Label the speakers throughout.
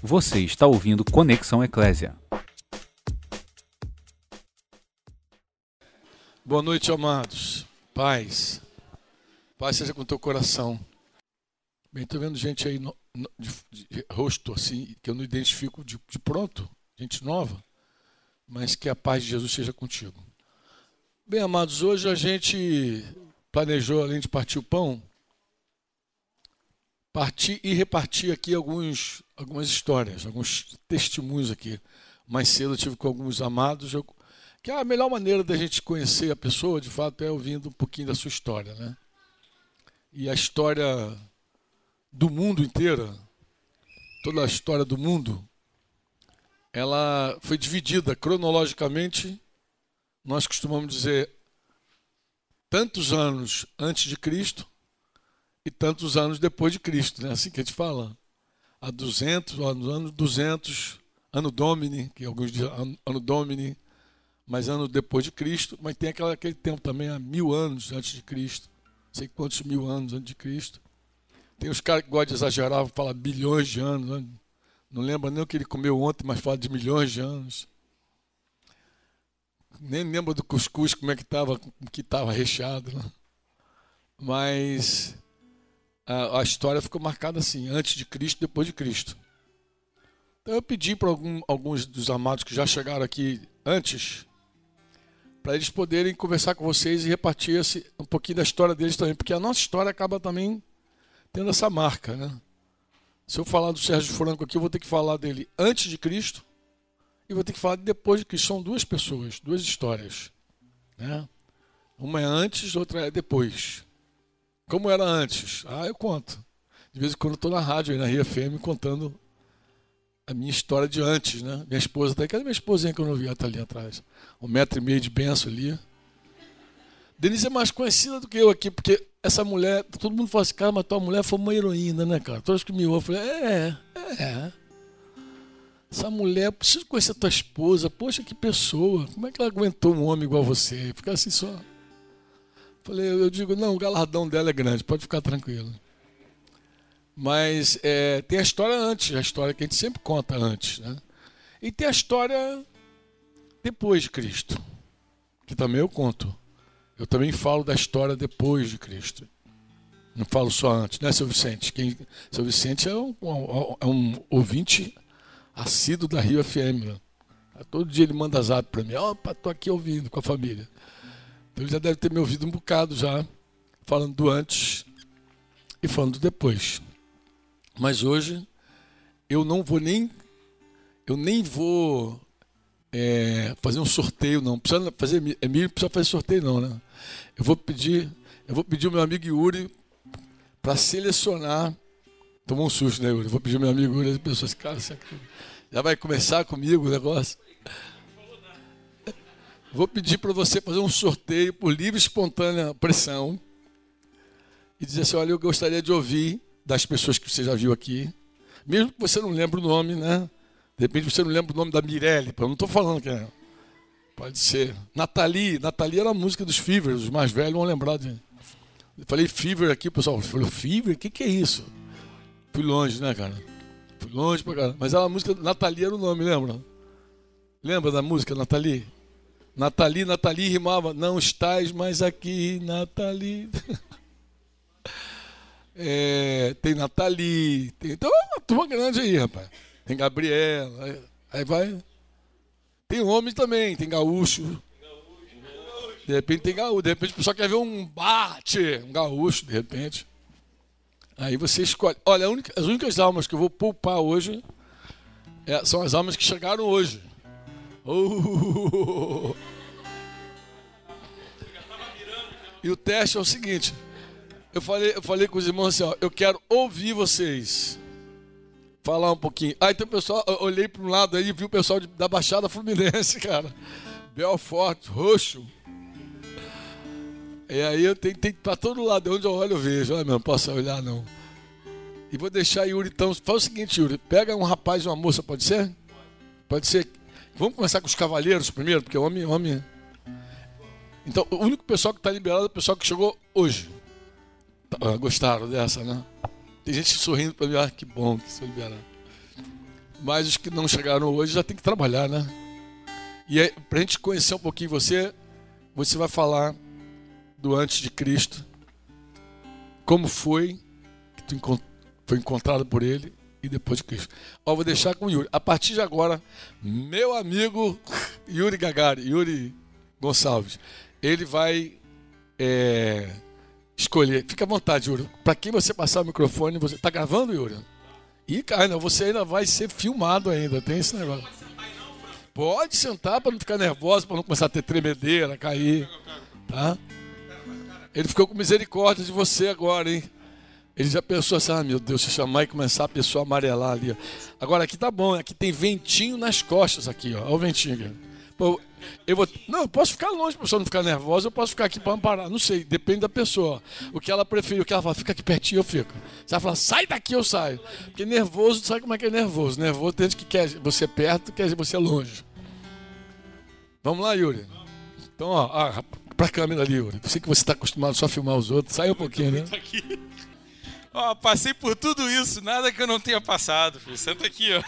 Speaker 1: Você está ouvindo Conexão Eclésia.
Speaker 2: Boa noite, amados. Paz. Paz seja com o teu coração. Bem, estou vendo gente aí no, no, de, de, rosto assim, que eu não identifico de, de pronto, gente nova, mas que a paz de Jesus seja contigo. Bem, amados, hoje a gente planejou, além de partir o pão, partir e repartir aqui alguns, algumas histórias, alguns testemunhos aqui. Mais cedo eu tive com alguns amados, eu, que a melhor maneira da gente conhecer a pessoa, de fato, é ouvindo um pouquinho da sua história, né? E a história do mundo inteira, toda a história do mundo, ela foi dividida cronologicamente. Nós costumamos dizer tantos anos antes de Cristo e tantos anos depois de Cristo, né? Assim que a gente fala. Há 200, ano 200, ano Domini, que alguns dizem ano Domini, mas ano depois de Cristo, mas tem aquela, aquele tempo também, há mil anos antes de Cristo, não sei quantos mil anos antes de Cristo. Tem os caras que gostam de exagerar, falar bilhões de anos, né? não lembra nem o que ele comeu ontem, mas fala de milhões de anos. Nem lembra do cuscuz, como é que estava, que estava recheado. Né? Mas a, a, história ficou marcada assim, antes de Cristo, depois de Cristo. Então eu pedi para algum, alguns dos amados que já chegaram aqui antes, para eles poderem conversar com vocês e repartir esse, um pouquinho da história deles também, porque a nossa história acaba também tendo essa marca, né? Se eu falar do Sérgio Franco aqui, eu vou ter que falar dele antes de Cristo e vou ter que falar de depois de Cristo. São duas pessoas, duas histórias. Né? Uma é antes, outra é depois. Como era antes? Ah, eu conto. De vez em quando eu estou na rádio, aí na Ria FM, contando a minha história de antes. Né? Minha esposa está aí. Minha esposinha que eu não vi? Ela está ali atrás. Um metro e meio de benção ali. Denise é mais conhecida do que eu aqui, porque essa mulher, todo mundo fala assim, cara, mas tua mulher foi uma heroína, né, cara? Todos que me ouvem, eu falei, é, é, é. Essa mulher, preciso conhecer tua esposa. Poxa, que pessoa. Como é que ela aguentou um homem igual você? Ficar assim só. Falei, eu digo, não, o galardão dela é grande, pode ficar tranquilo. Mas é, tem a história antes, a história que a gente sempre conta antes, né? E tem a história depois de Cristo, que também eu conto. Eu também falo da história depois de Cristo. Não falo só antes, né, seu Vicente? Quem, seu Vicente é um, um ouvinte assíduo da Rio FM. Né? Todo dia ele manda zap para mim. Opa, tô aqui ouvindo com a família. Ele já deve ter me ouvido um bocado já, falando do antes e falando do depois. Mas hoje eu não vou nem eu nem vou é, fazer um sorteio não. Precisa fazer Emílio não precisa fazer sorteio não, né? Eu vou pedir, eu vou pedir o meu amigo Yuri para selecionar. Tomou um susto, né, Yuri? Eu vou pedir o meu amigo Yuri, as pessoas, cara, já vai começar comigo o negócio. Vou pedir para você fazer um sorteio por livre e espontânea pressão e dizer assim: olha, eu gostaria de ouvir das pessoas que você já viu aqui, mesmo que você não lembre o nome, né? De repente você não lembra o nome da Mirelle, eu não estou falando que é. Pode ser. Nathalie. Nathalie era a música dos Fever, os mais velhos vão lembrar de. Eu falei Fever aqui, o pessoal falou, Fever? O que, que é isso? Fui longe, né, cara? Fui longe pra caramba. Mas a música Nathalie era o nome, lembra? Lembra da música Nathalie? Nathalie, Nathalie rimava, não estás mais aqui, Nathalie. É, tem Nathalie, tem então, uma turma grande aí, rapaz. Tem Gabriela, aí, aí vai. Tem homem também, tem gaúcho. De repente tem gaúcho. De repente o pessoal quer ver um bate, um gaúcho, de repente. Aí você escolhe. Olha, única, as únicas almas que eu vou poupar hoje é, são as almas que chegaram hoje. Uh! E o teste é o seguinte. Eu falei, eu falei com os irmãos assim, ó, eu quero ouvir vocês falar um pouquinho. Aí tem o pessoal, eu olhei para um lado aí e vi o pessoal da Baixada Fluminense, cara. Belfort, roxo. E aí eu tenho, tenho para todo lado, onde eu olho eu vejo. Olha, não posso olhar não. E vou deixar Yuri então. Faz o seguinte, Yuri, pega um rapaz e uma moça, pode ser? Pode ser. Vamos começar com os cavaleiros primeiro, porque homem, homem. Então, o único pessoal que está liberado é o pessoal que chegou hoje. Ah, gostaram dessa, né? Tem gente sorrindo para mim, ah, que bom que sou liberado. Mas os que não chegaram hoje já tem que trabalhar, né? E aí, pra gente conhecer um pouquinho você, você vai falar do antes de Cristo, como foi que tu foi encontrado por ele e depois de Cristo. Ó, vou deixar com o Yuri. A partir de agora, meu amigo Yuri Gagari, Yuri Gonçalves, ele vai é, escolher. Fica à vontade, Yuri. Para quem você passar o microfone, você está gravando, Yuri? E, cara, você ainda vai ser filmado ainda, tem esse negócio. Pode sentar para não ficar nervoso, para não começar a ter tremedeira, cair. Tá? Ele ficou com misericórdia de você agora, hein? Ele já pensou assim, ah, meu Deus, se chamar e começar a pessoa amarelar ali. Agora aqui tá bom, aqui tem ventinho nas costas aqui, ó. Olha o ventinho. Pô, eu vou, não, eu posso ficar longe para a pessoa não ficar nervosa, eu posso ficar aqui para amparar. Não sei, depende da pessoa. O que ela prefere, o que ela fala, fica aqui pertinho, eu fico. Se ela falar, sai daqui, eu saio. Porque nervoso, sabe como é que é nervoso? Nervoso tem gente que quer você perto, quer você longe. Vamos lá, Yuri. Então, ó, ah, para a câmera ali, Yuri. Eu sei que você está acostumado só a filmar os outros. Sai um pouquinho, né?
Speaker 3: Ó, passei por tudo isso, nada que eu não tenha passado, filho. Senta aqui, ó.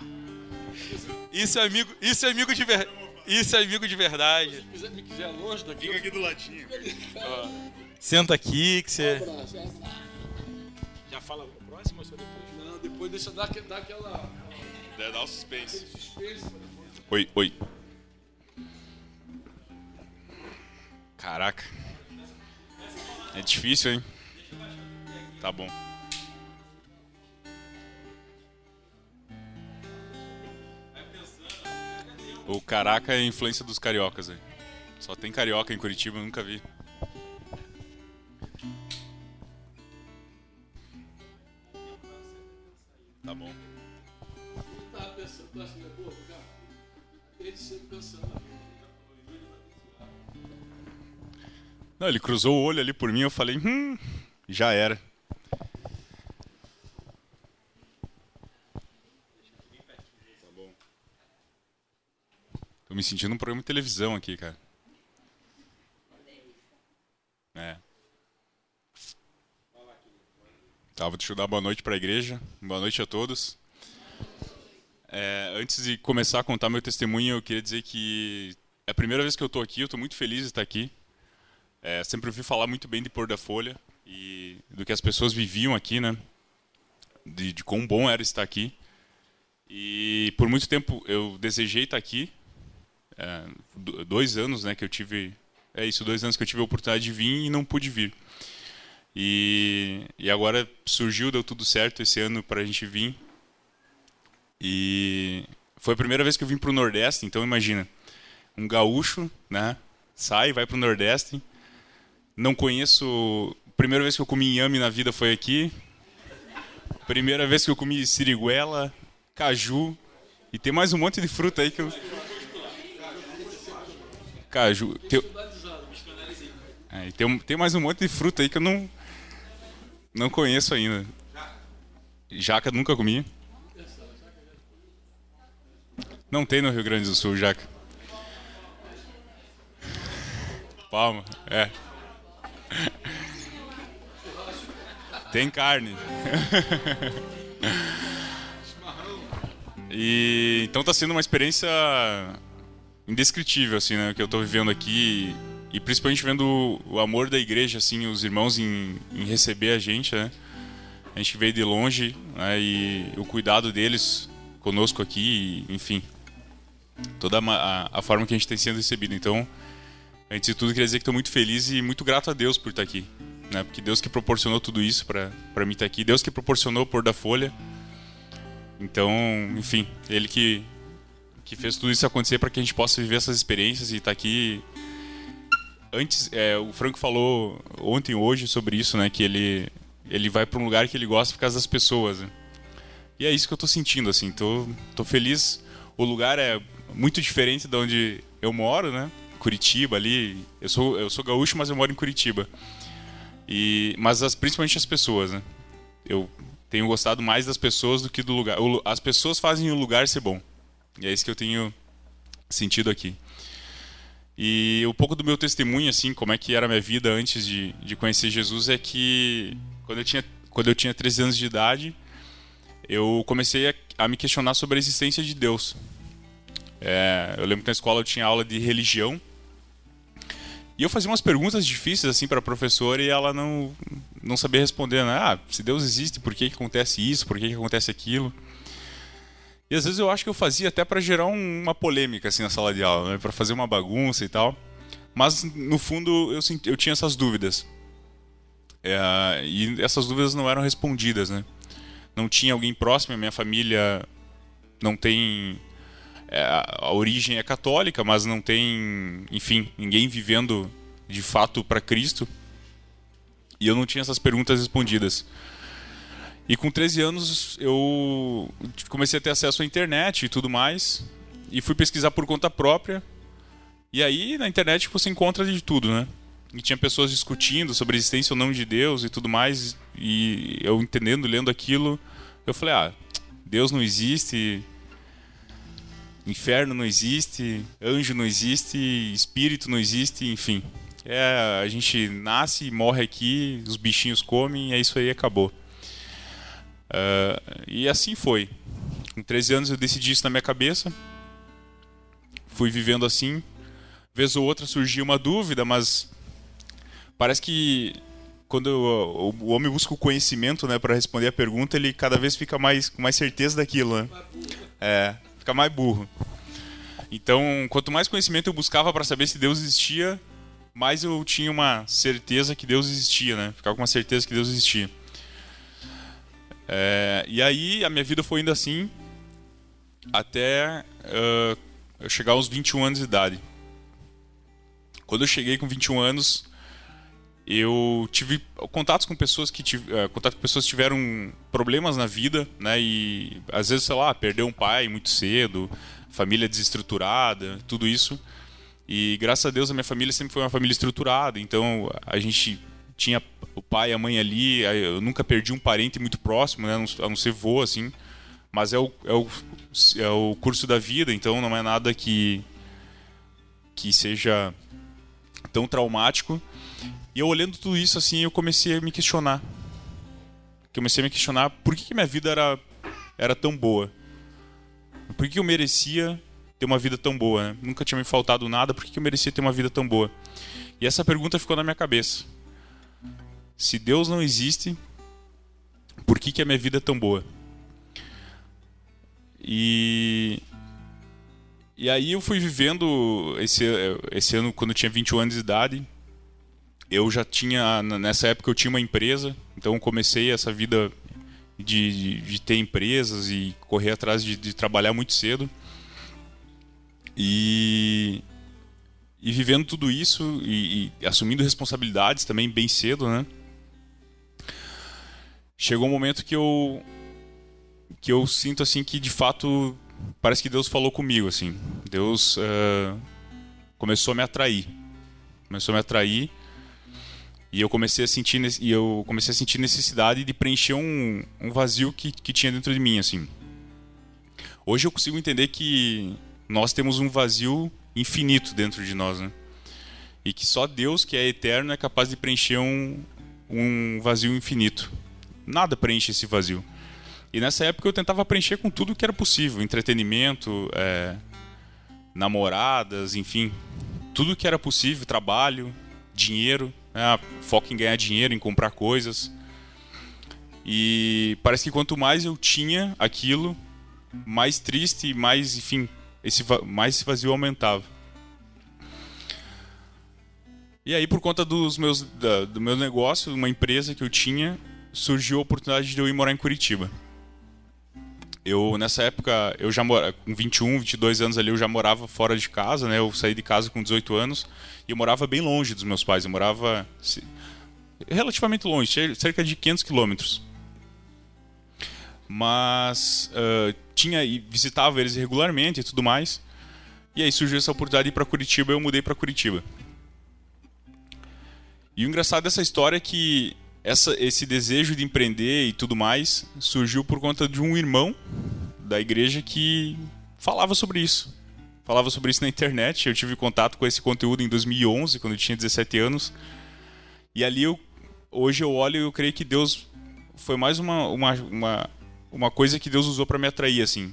Speaker 3: Isso é amigo, isso é amigo de verdade. Isso é amigo de verdade.
Speaker 2: Se quiser, me quiser longe daqui,
Speaker 4: Fica aqui do ladinho.
Speaker 3: Ó, senta aqui que você.
Speaker 4: Já fala o próximo ou só depois?
Speaker 2: Não, depois deixa dar, dar aquela
Speaker 4: Dá o suspense.
Speaker 2: suspense.
Speaker 4: Oi, oi. Caraca. É difícil, hein? Tá bom. O caraca é a influência dos cariocas, aí. Só tem carioca em Curitiba, nunca vi. Tá bom. Não, ele cruzou o olho ali por mim, eu falei, hum, já era. Tá bom. Tô me sentindo um programa de televisão aqui, cara. É. Tá, deixa eu dar boa noite para a igreja. Boa noite a todos. É, antes de começar a contar meu testemunho, eu queria dizer que é a primeira vez que eu tô aqui, eu tô muito feliz de estar aqui. É, sempre ouvi falar muito bem de Pôr da Folha e do que as pessoas viviam aqui, né? De, de quão bom era estar aqui. E por muito tempo eu desejei estar aqui. É, do- dois anos, né, que eu tive. É isso, dois anos que eu tive a oportunidade de vir e não pude vir. E, e agora surgiu, deu tudo certo esse ano para a gente vir. E foi a primeira vez que eu vim para o Nordeste, então imagina, um gaúcho, né? Sai, vai para o Nordeste. Não conheço. Primeira vez que eu comi inhame na vida foi aqui. Primeira vez que eu comi siriguela, caju. E tem mais um monte de fruta aí que eu. Caju. Tem, é, tem, tem mais um monte de fruta aí que eu não. Não conheço ainda. Jaca nunca comi. Não tem no Rio Grande do Sul, jaca. Palma, é. Tem carne. e então tá sendo uma experiência indescritível assim, né, que eu tô vivendo aqui e principalmente vendo o, amor da igreja assim, os irmãos em, em receber a gente, né? A gente veio de longe, né, e o cuidado deles conosco aqui, e, enfim, toda a, a, forma que a gente tem sendo recebido. Então, Antes de tudo, queria dizer que estou muito feliz e muito grato a Deus por estar aqui. Né? Porque Deus que proporcionou tudo isso para mim estar aqui. Deus que proporcionou o pôr da folha. Então, enfim, Ele que, que fez tudo isso acontecer para que a gente possa viver essas experiências e estar aqui. Antes, é, o Franco falou ontem hoje sobre isso, né? Que ele, ele vai para um lugar que ele gosta por causa das pessoas. né? E é isso que eu estou sentindo, assim. Tô, tô feliz. O lugar é muito diferente de onde eu moro, né? Curitiba ali. Eu sou, eu sou gaúcho, mas eu moro em Curitiba. E, mas as, principalmente as pessoas, né? Eu tenho gostado mais das pessoas do que do lugar. As pessoas fazem o lugar ser bom. E é isso que eu tenho sentido aqui. E um pouco do meu testemunho, assim, como é que era a minha vida antes de, de conhecer Jesus, é que quando eu tinha, quando eu tinha 13 anos de idade, eu comecei a, a me questionar sobre a existência de Deus. É, eu lembro que na escola eu tinha aula de religião e eu fazia umas perguntas difíceis assim para a professora e ela não não sabia responder, né? Ah, se Deus existe, por que, que acontece isso? Por que, que acontece aquilo? E às vezes eu acho que eu fazia até para gerar um, uma polêmica assim na sala de aula, né? para fazer uma bagunça e tal. Mas no fundo eu, senti, eu tinha essas dúvidas. É, e essas dúvidas não eram respondidas, né? Não tinha alguém próximo, a minha família não tem é, a origem é católica, mas não tem, enfim, ninguém vivendo de fato para Cristo. E eu não tinha essas perguntas respondidas. E com 13 anos eu comecei a ter acesso à internet e tudo mais. E fui pesquisar por conta própria. E aí na internet você encontra de tudo, né? E tinha pessoas discutindo sobre a existência ou não de Deus e tudo mais. E eu entendendo, lendo aquilo, eu falei: ah, Deus não existe, inferno não existe, anjo não existe, espírito não existe, enfim. É, a gente nasce, morre aqui, os bichinhos comem, e é isso aí, acabou. Uh, e assim foi. Com 13 anos eu decidi isso na minha cabeça. Fui vivendo assim. Vez ou outra surgia uma dúvida, mas parece que quando o, o homem busca o conhecimento, né, para responder a pergunta, ele cada vez fica mais com mais certeza daquilo, né? É, fica mais burro. Então, quanto mais conhecimento eu buscava para saber se Deus existia, mais eu tinha uma certeza que Deus existia, né? Ficava com uma certeza que Deus existia. É, e aí a minha vida foi indo assim até uh, eu chegar aos 21 anos de idade. Quando eu cheguei com 21 anos, eu tive contatos com pessoas que tive, uh, contato com pessoas que tiveram problemas na vida, né? E às vezes, sei lá, perdeu um pai muito cedo, família desestruturada, tudo isso. E graças a Deus a minha família sempre foi uma família estruturada, então a gente tinha o pai a mãe ali, eu nunca perdi um parente muito próximo, né, a não ser vô, assim, mas é o, é o, é o curso da vida, então não é nada que, que seja tão traumático. E eu olhando tudo isso, assim, eu comecei a me questionar. Comecei a me questionar por que, que minha vida era, era tão boa. Por que eu merecia ter uma vida tão boa? Né? Nunca tinha me faltado nada, por que eu merecia ter uma vida tão boa? E essa pergunta ficou na minha cabeça. Se Deus não existe, por que, que a minha vida é tão boa? E e aí eu fui vivendo esse, esse ano, quando eu tinha 21 anos de idade, eu já tinha, nessa época eu tinha uma empresa, então comecei essa vida de, de, de ter empresas e correr atrás de, de trabalhar muito cedo. E, e vivendo tudo isso e, e, assumindo responsabilidades também bem cedo, né? Chegou um momento que eu que eu sinto assim que de fato parece que Deus falou comigo assim. Deus uh, começou a me atrair, começou a me atrair e eu comecei a sentir e eu comecei a sentir necessidade de preencher um, um vazio que, que tinha dentro de mim assim. Hoje eu consigo entender que nós temos um vazio infinito dentro de nós, né? E que só Deus, que é eterno, é capaz de preencher um, um vazio infinito. Nada preenche esse vazio. E nessa época eu tentava preencher com tudo que era possível: entretenimento, é, namoradas, enfim, tudo que era possível, trabalho, dinheiro né? foco em ganhar dinheiro, em comprar coisas. E parece que quanto mais eu tinha aquilo, mais triste e mais, enfim, esse, mais esse vazio aumentava. E aí, por conta dos meus, da, do meu negócio, uma empresa que eu tinha, surgiu a oportunidade de eu ir morar em Curitiba. Eu, nessa época, eu já morava, com 21, 22 anos ali, eu já morava fora de casa, né? Eu saí de casa com 18 anos e eu morava bem longe dos meus pais. Eu morava relativamente longe, cerca de 500 quilômetros. Mas uh, tinha e visitava eles regularmente e tudo mais. E aí surgiu essa oportunidade de ir para Curitiba, eu mudei para Curitiba. E o engraçado dessa história é que essa, esse desejo de empreender e tudo mais surgiu por conta de um irmão da igreja que falava sobre isso falava sobre isso na internet. Eu tive contato com esse conteúdo em 2011, quando eu tinha 17 anos. E ali eu, hoje eu olho e eu creio que Deus foi mais uma, uma, uma uma coisa que Deus usou para me atrair assim.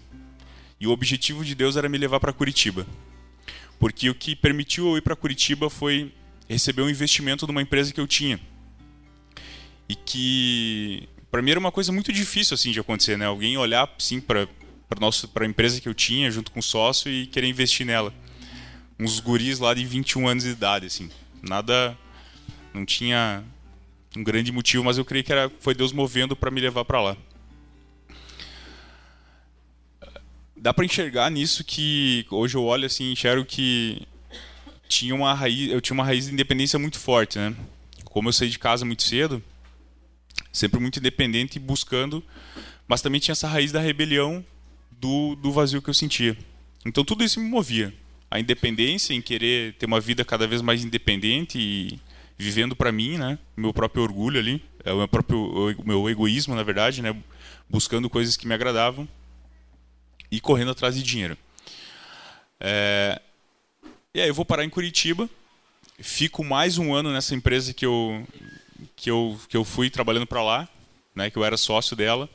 Speaker 4: E o objetivo de Deus era me levar para Curitiba. Porque o que permitiu eu ir para Curitiba foi receber um investimento de uma empresa que eu tinha. E que para mim era uma coisa muito difícil assim de acontecer, né? Alguém olhar assim para para nossa para a empresa que eu tinha junto com o sócio e querer investir nela. Uns guris lá de 21 anos de idade assim. Nada não tinha um grande motivo, mas eu creio que era foi Deus movendo para me levar para lá. Dá para enxergar nisso que hoje eu olho assim, enxergo que tinha uma raiz, eu tinha uma raiz de independência muito forte, né? Como eu saí de casa muito cedo, sempre muito independente e buscando, mas também tinha essa raiz da rebelião do, do vazio que eu sentia. Então tudo isso me movia. A independência, em querer ter uma vida cada vez mais independente e vivendo para mim, né? Meu próprio orgulho ali, é o meu próprio o meu egoísmo, na verdade, né? Buscando coisas que me agradavam e correndo atrás de dinheiro. É... E aí eu vou parar em Curitiba, fico mais um ano nessa empresa que eu que eu que eu fui trabalhando para lá, né? Que eu era sócio dela.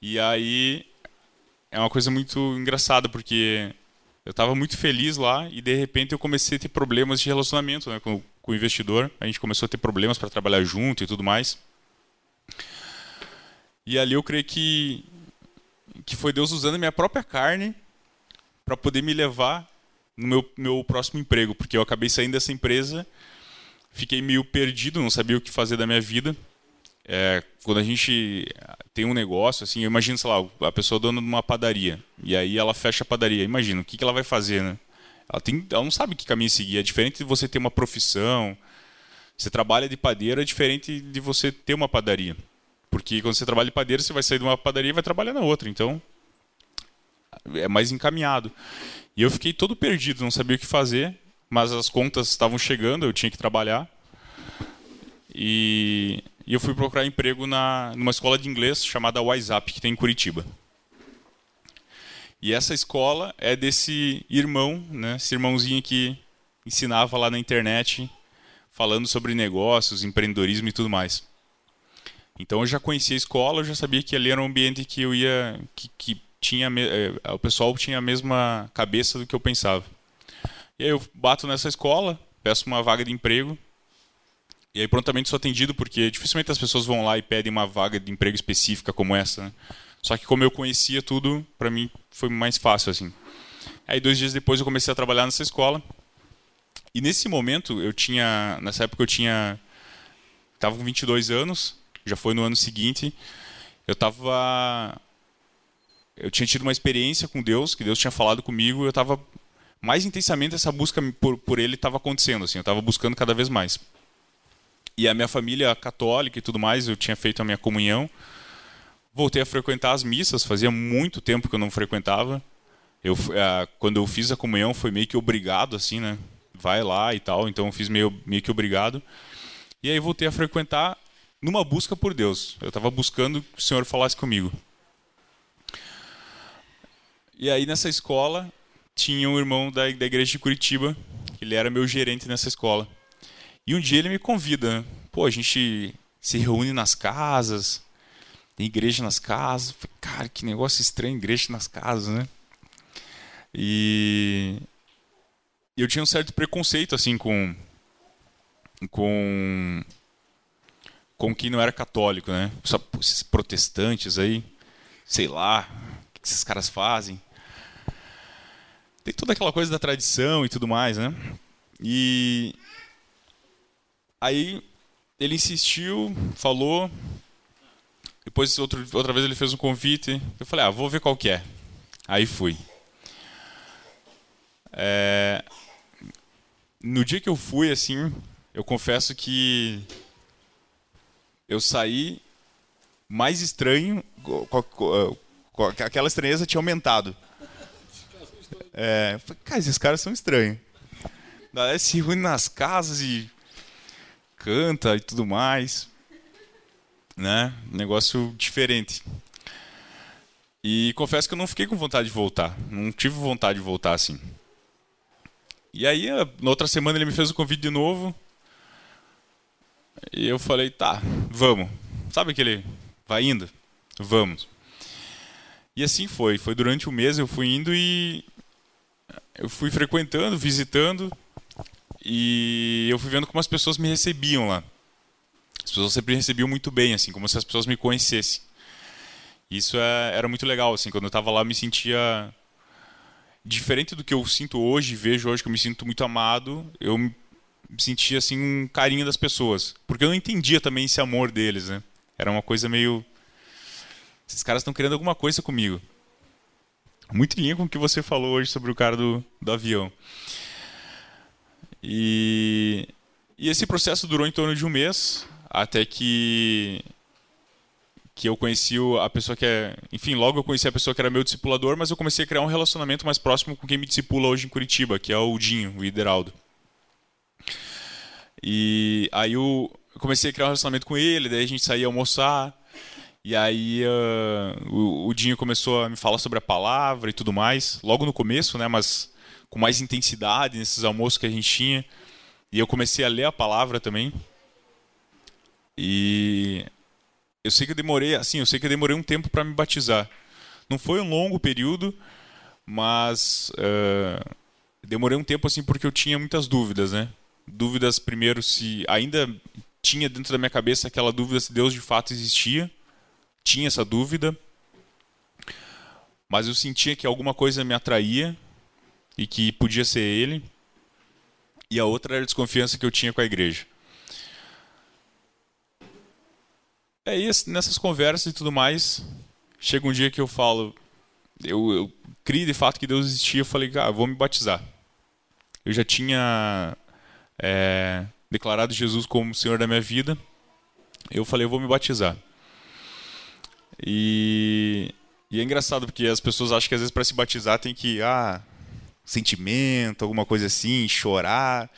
Speaker 4: E aí é uma coisa muito engraçada porque eu estava muito feliz lá e de repente eu comecei a ter problemas de relacionamento né, com, com o investidor. A gente começou a ter problemas para trabalhar junto e tudo mais. E ali eu creio que que foi Deus usando a minha própria carne para poder me levar no meu, meu próximo emprego, porque eu acabei saindo dessa empresa, fiquei meio perdido, não sabia o que fazer da minha vida. É, quando a gente tem um negócio, assim, eu imagino, sei lá, a pessoa dona de uma padaria, e aí ela fecha a padaria, imagina, o que, que ela vai fazer, né? Ela, tem, ela não sabe que caminho seguir. É diferente de você ter uma profissão. Você trabalha de padeiro, é diferente de você ter uma padaria. Porque quando você trabalha de padeiro, você vai sair de uma padaria e vai trabalhar na outra. Então, é mais encaminhado. E eu fiquei todo perdido, não sabia o que fazer, mas as contas estavam chegando, eu tinha que trabalhar. E, e eu fui procurar emprego na, numa escola de inglês chamada WhatsApp, que tem em Curitiba. E essa escola é desse irmão, né, esse irmãozinho que ensinava lá na internet, falando sobre negócios, empreendedorismo e tudo mais. Então eu já conhecia a escola, eu já sabia que ali era um ambiente que eu ia, que, que tinha, é, o pessoal tinha a mesma cabeça do que eu pensava. E aí eu bato nessa escola, peço uma vaga de emprego, e aí prontamente sou atendido, porque dificilmente as pessoas vão lá e pedem uma vaga de emprego específica como essa, né? Só que como eu conhecia tudo, para mim foi mais fácil assim. Aí dois dias depois eu comecei a trabalhar nessa escola. E nesse momento eu tinha, nessa época eu tinha estava com 22 anos, já foi no ano seguinte. Eu estava eu tinha tido uma experiência com Deus, que Deus tinha falado comigo, eu estava mais intensamente essa busca por, por ele estava acontecendo assim, eu estava buscando cada vez mais. E a minha família católica e tudo mais, eu tinha feito a minha comunhão voltei a frequentar as missas, fazia muito tempo que eu não frequentava. Eu, uh, quando eu fiz a comunhão foi meio que obrigado, assim, né? Vai lá e tal, então eu fiz meio, meio que obrigado. E aí voltei a frequentar numa busca por Deus. Eu estava buscando que o Senhor falasse comigo. E aí nessa escola tinha um irmão da, da igreja de Curitiba, ele era meu gerente nessa escola. E um dia ele me convida, né? pô, a gente se reúne nas casas, tem igreja nas casas. Falei, cara, que negócio estranho, igreja nas casas, né? E eu tinha um certo preconceito assim com com com quem não era católico, né? Só esses protestantes aí, sei lá, o que esses caras fazem? Tem toda aquela coisa da tradição e tudo mais, né? E aí ele insistiu, falou, depois, outro, outra vez, ele fez um convite. Eu falei, ah, vou ver qual que é. Aí fui. É... No dia que eu fui, assim, eu confesso que eu saí mais estranho, aquela estranheza tinha aumentado. É, falei, cara, esses caras são estranhos. Daí se reúne nas casas e canta e tudo mais né? Negócio diferente. E confesso que eu não fiquei com vontade de voltar. Não tive vontade de voltar assim. E aí, na outra semana, ele me fez o convite de novo. E eu falei, tá, vamos. Sabe aquele vai indo? Vamos. E assim foi. Foi durante o mês eu fui indo e eu fui frequentando, visitando e eu fui vendo como as pessoas me recebiam lá. As pessoas sempre recebiam muito bem, assim, como se as pessoas me conhecessem. Isso é, era muito legal, assim, quando eu estava lá eu me sentia diferente do que eu sinto hoje, vejo hoje que eu me sinto muito amado, eu me sentia assim um carinho das pessoas, porque eu não entendia também esse amor deles, né? Era uma coisa meio esses caras estão querendo alguma coisa comigo. Muito em linha com o que você falou hoje sobre o cara do, do avião. E, e esse processo durou em torno de um mês, até que que eu conheci a pessoa que é. Enfim, logo eu conheci a pessoa que era meu discipulador, mas eu comecei a criar um relacionamento mais próximo com quem me discipula hoje em Curitiba, que é o Dinho, o Ideraldo. E aí eu comecei a criar um relacionamento com ele, daí a gente saía almoçar. E aí uh, o, o Dinho começou a me falar sobre a palavra e tudo mais, logo no começo, né? Mas com mais intensidade nesses almoços que a gente tinha. E eu comecei a ler a palavra também. E eu sei que eu demorei, assim, eu sei que eu demorei um tempo para me batizar. Não foi um longo período, mas uh, demorei um tempo assim porque eu tinha muitas dúvidas, né? Dúvidas primeiro se ainda tinha dentro da minha cabeça aquela dúvida se Deus de fato existia. Tinha essa dúvida. Mas eu sentia que alguma coisa me atraía e que podia ser ele. E a outra era a desconfiança que eu tinha com a igreja. É isso, nessas conversas e tudo mais, chega um dia que eu falo, eu, eu criei de fato que Deus existia, eu falei, cara, vou me batizar. Eu já tinha é, declarado Jesus como Senhor da minha vida, eu falei, eu vou me batizar. E, e é engraçado porque as pessoas acham que às vezes para se batizar tem que, ah, sentimento, alguma coisa assim, chorar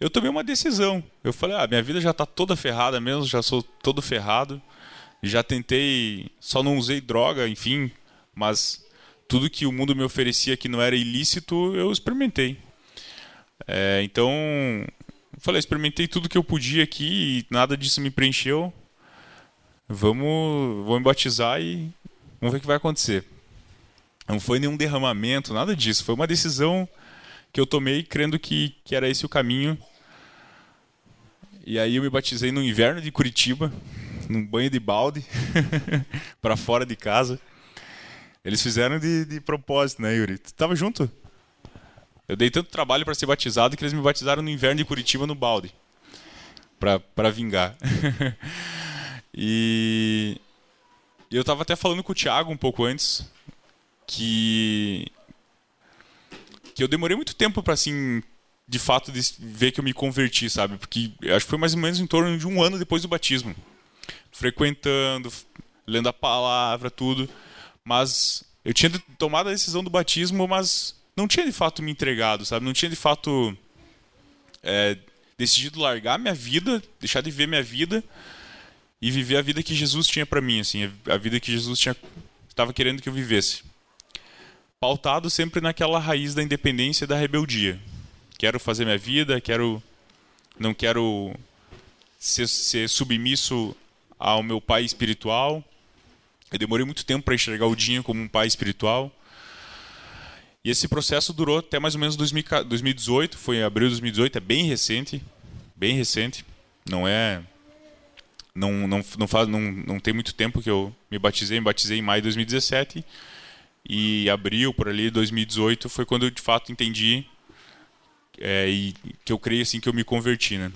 Speaker 4: eu tomei uma decisão. Eu falei, ah, minha vida já está toda ferrada mesmo, já sou todo ferrado. Já tentei, só não usei droga, enfim, mas tudo que o mundo me oferecia que não era ilícito, eu experimentei. É, então, eu falei, experimentei tudo que eu podia aqui e nada disso me preencheu. Vamos, vou me batizar e vamos ver o que vai acontecer. Não foi nenhum derramamento, nada disso. Foi uma decisão que eu tomei crendo que, que era esse o caminho. E aí eu me batizei no inverno de Curitiba, num banho de balde, para fora de casa. Eles fizeram de, de propósito, né, Yuri? Tu tava junto? Eu dei tanto trabalho para ser batizado que eles me batizaram no inverno de Curitiba no balde. para vingar. e eu tava até falando com o Thiago um pouco antes que que eu demorei muito tempo para assim, de fato, de ver que eu me converti, sabe? Porque acho que foi mais ou menos em torno de um ano depois do batismo. Frequentando, lendo a palavra, tudo. Mas eu tinha tomado a decisão do batismo, mas não tinha de fato me entregado, sabe? Não tinha de fato é, decidido largar minha vida, deixar de ver minha vida e viver a vida que Jesus tinha para mim, assim, a vida que Jesus estava querendo que eu vivesse pautado sempre naquela raiz da independência e da rebeldia. Quero fazer minha vida, quero não quero ser, ser submisso ao meu pai espiritual. Eu demorei muito tempo para enxergar o Dinho como um pai espiritual. E esse processo durou até mais ou menos 2018, foi em abril de 2018, é bem recente, bem recente. Não é não não não faz não, não tem muito tempo que eu me batizei, me batizei em maio de 2017 e abril, por ali, 2018, foi quando eu de fato entendi é, e que eu creio assim que eu me converti, né?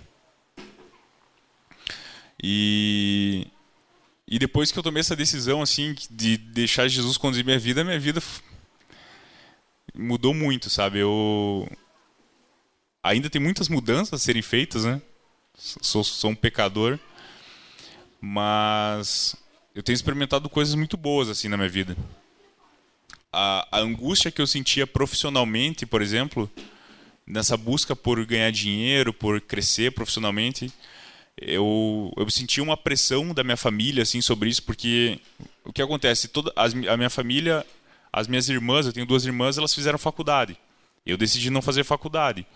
Speaker 4: E e depois que eu tomei essa decisão assim de deixar Jesus conduzir minha vida, minha vida mudou muito, sabe? Eu ainda tem muitas mudanças a serem feitas, né? Sou, sou um pecador, mas eu tenho experimentado coisas muito boas assim na minha vida a, a angústia que eu sentia profissionalmente, por exemplo, nessa busca por ganhar dinheiro, por crescer profissionalmente, eu, eu senti uma pressão da minha família assim sobre isso, porque o que acontece, toda as, a minha família, as minhas irmãs, eu tenho duas irmãs, elas fizeram faculdade. Eu decidi não fazer faculdade.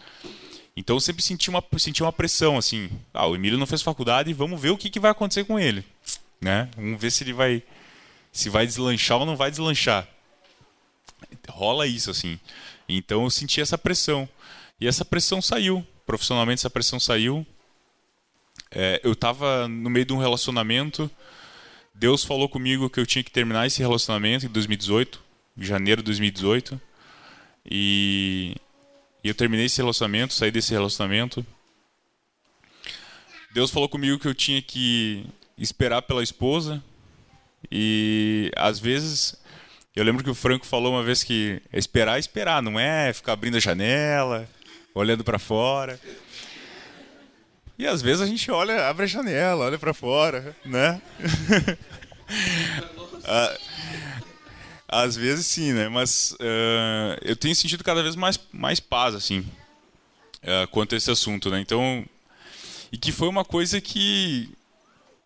Speaker 4: Então eu sempre senti uma, senti uma pressão assim, ah, o Emílio não fez faculdade, vamos ver o que, que vai acontecer com ele, né? Vamos ver se ele vai se vai deslanchar ou não vai deslanchar. Rola isso, assim. Então eu senti essa pressão. E essa pressão saiu. Profissionalmente, essa pressão saiu. É, eu estava no meio de um relacionamento. Deus falou comigo que eu tinha que terminar esse relacionamento em 2018, em janeiro de 2018. E, e eu terminei esse relacionamento, saí desse relacionamento. Deus falou comigo que eu tinha que esperar pela esposa. E às vezes, eu lembro que o Franco falou uma vez que esperar é esperar, não é ficar abrindo a janela, olhando para fora. E às vezes a gente olha, abre a janela, olha para fora, né? Ah, às vezes sim, né? Mas uh, eu tenho sentido cada vez mais, mais paz, assim, uh, quanto a esse assunto, né? Então, e que foi uma coisa que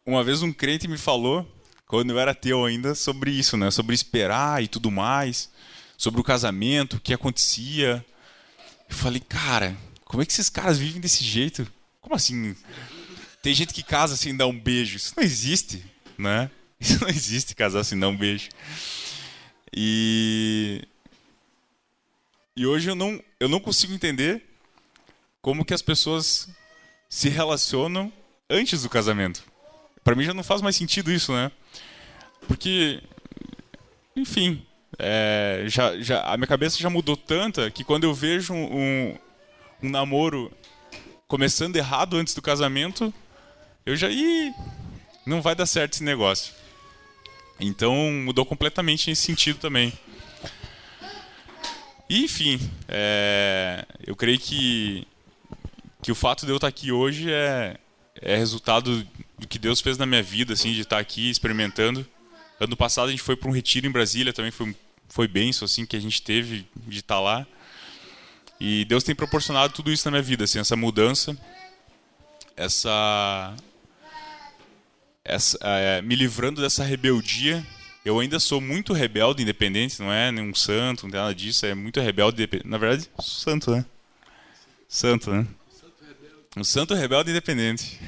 Speaker 4: uma vez um crente me falou, quando eu era teu ainda, sobre isso, né? Sobre esperar e tudo mais, sobre o casamento, o que acontecia. Eu falei, cara, como é que esses caras vivem desse jeito? Como assim? Tem gente que casa sem dar um beijo. Isso não existe, né? Isso não existe casar sem dar um beijo. E e hoje eu não eu não consigo entender como que as pessoas se relacionam antes do casamento. Para mim já não faz mais sentido isso, né? Porque enfim, é, já, já, a minha cabeça já mudou tanta que quando eu vejo um, um namoro começando errado antes do casamento, eu já. Ih, não vai dar certo esse negócio. Então mudou completamente nesse sentido também. E, enfim, é, eu creio que, que o fato de eu estar aqui hoje é, é resultado do que Deus fez na minha vida, assim, de estar aqui experimentando. Ano passado a gente foi para um retiro em Brasília, também foi, foi benção, assim, que a gente teve de estar lá. E Deus tem proporcionado tudo isso na minha vida, assim, essa mudança, essa, essa é, me livrando dessa rebeldia. Eu ainda sou muito rebelde, independente, não é nenhum santo, não tem nada disso, é muito rebelde, na verdade, santo, né? Santo, né? Um santo rebelde independente.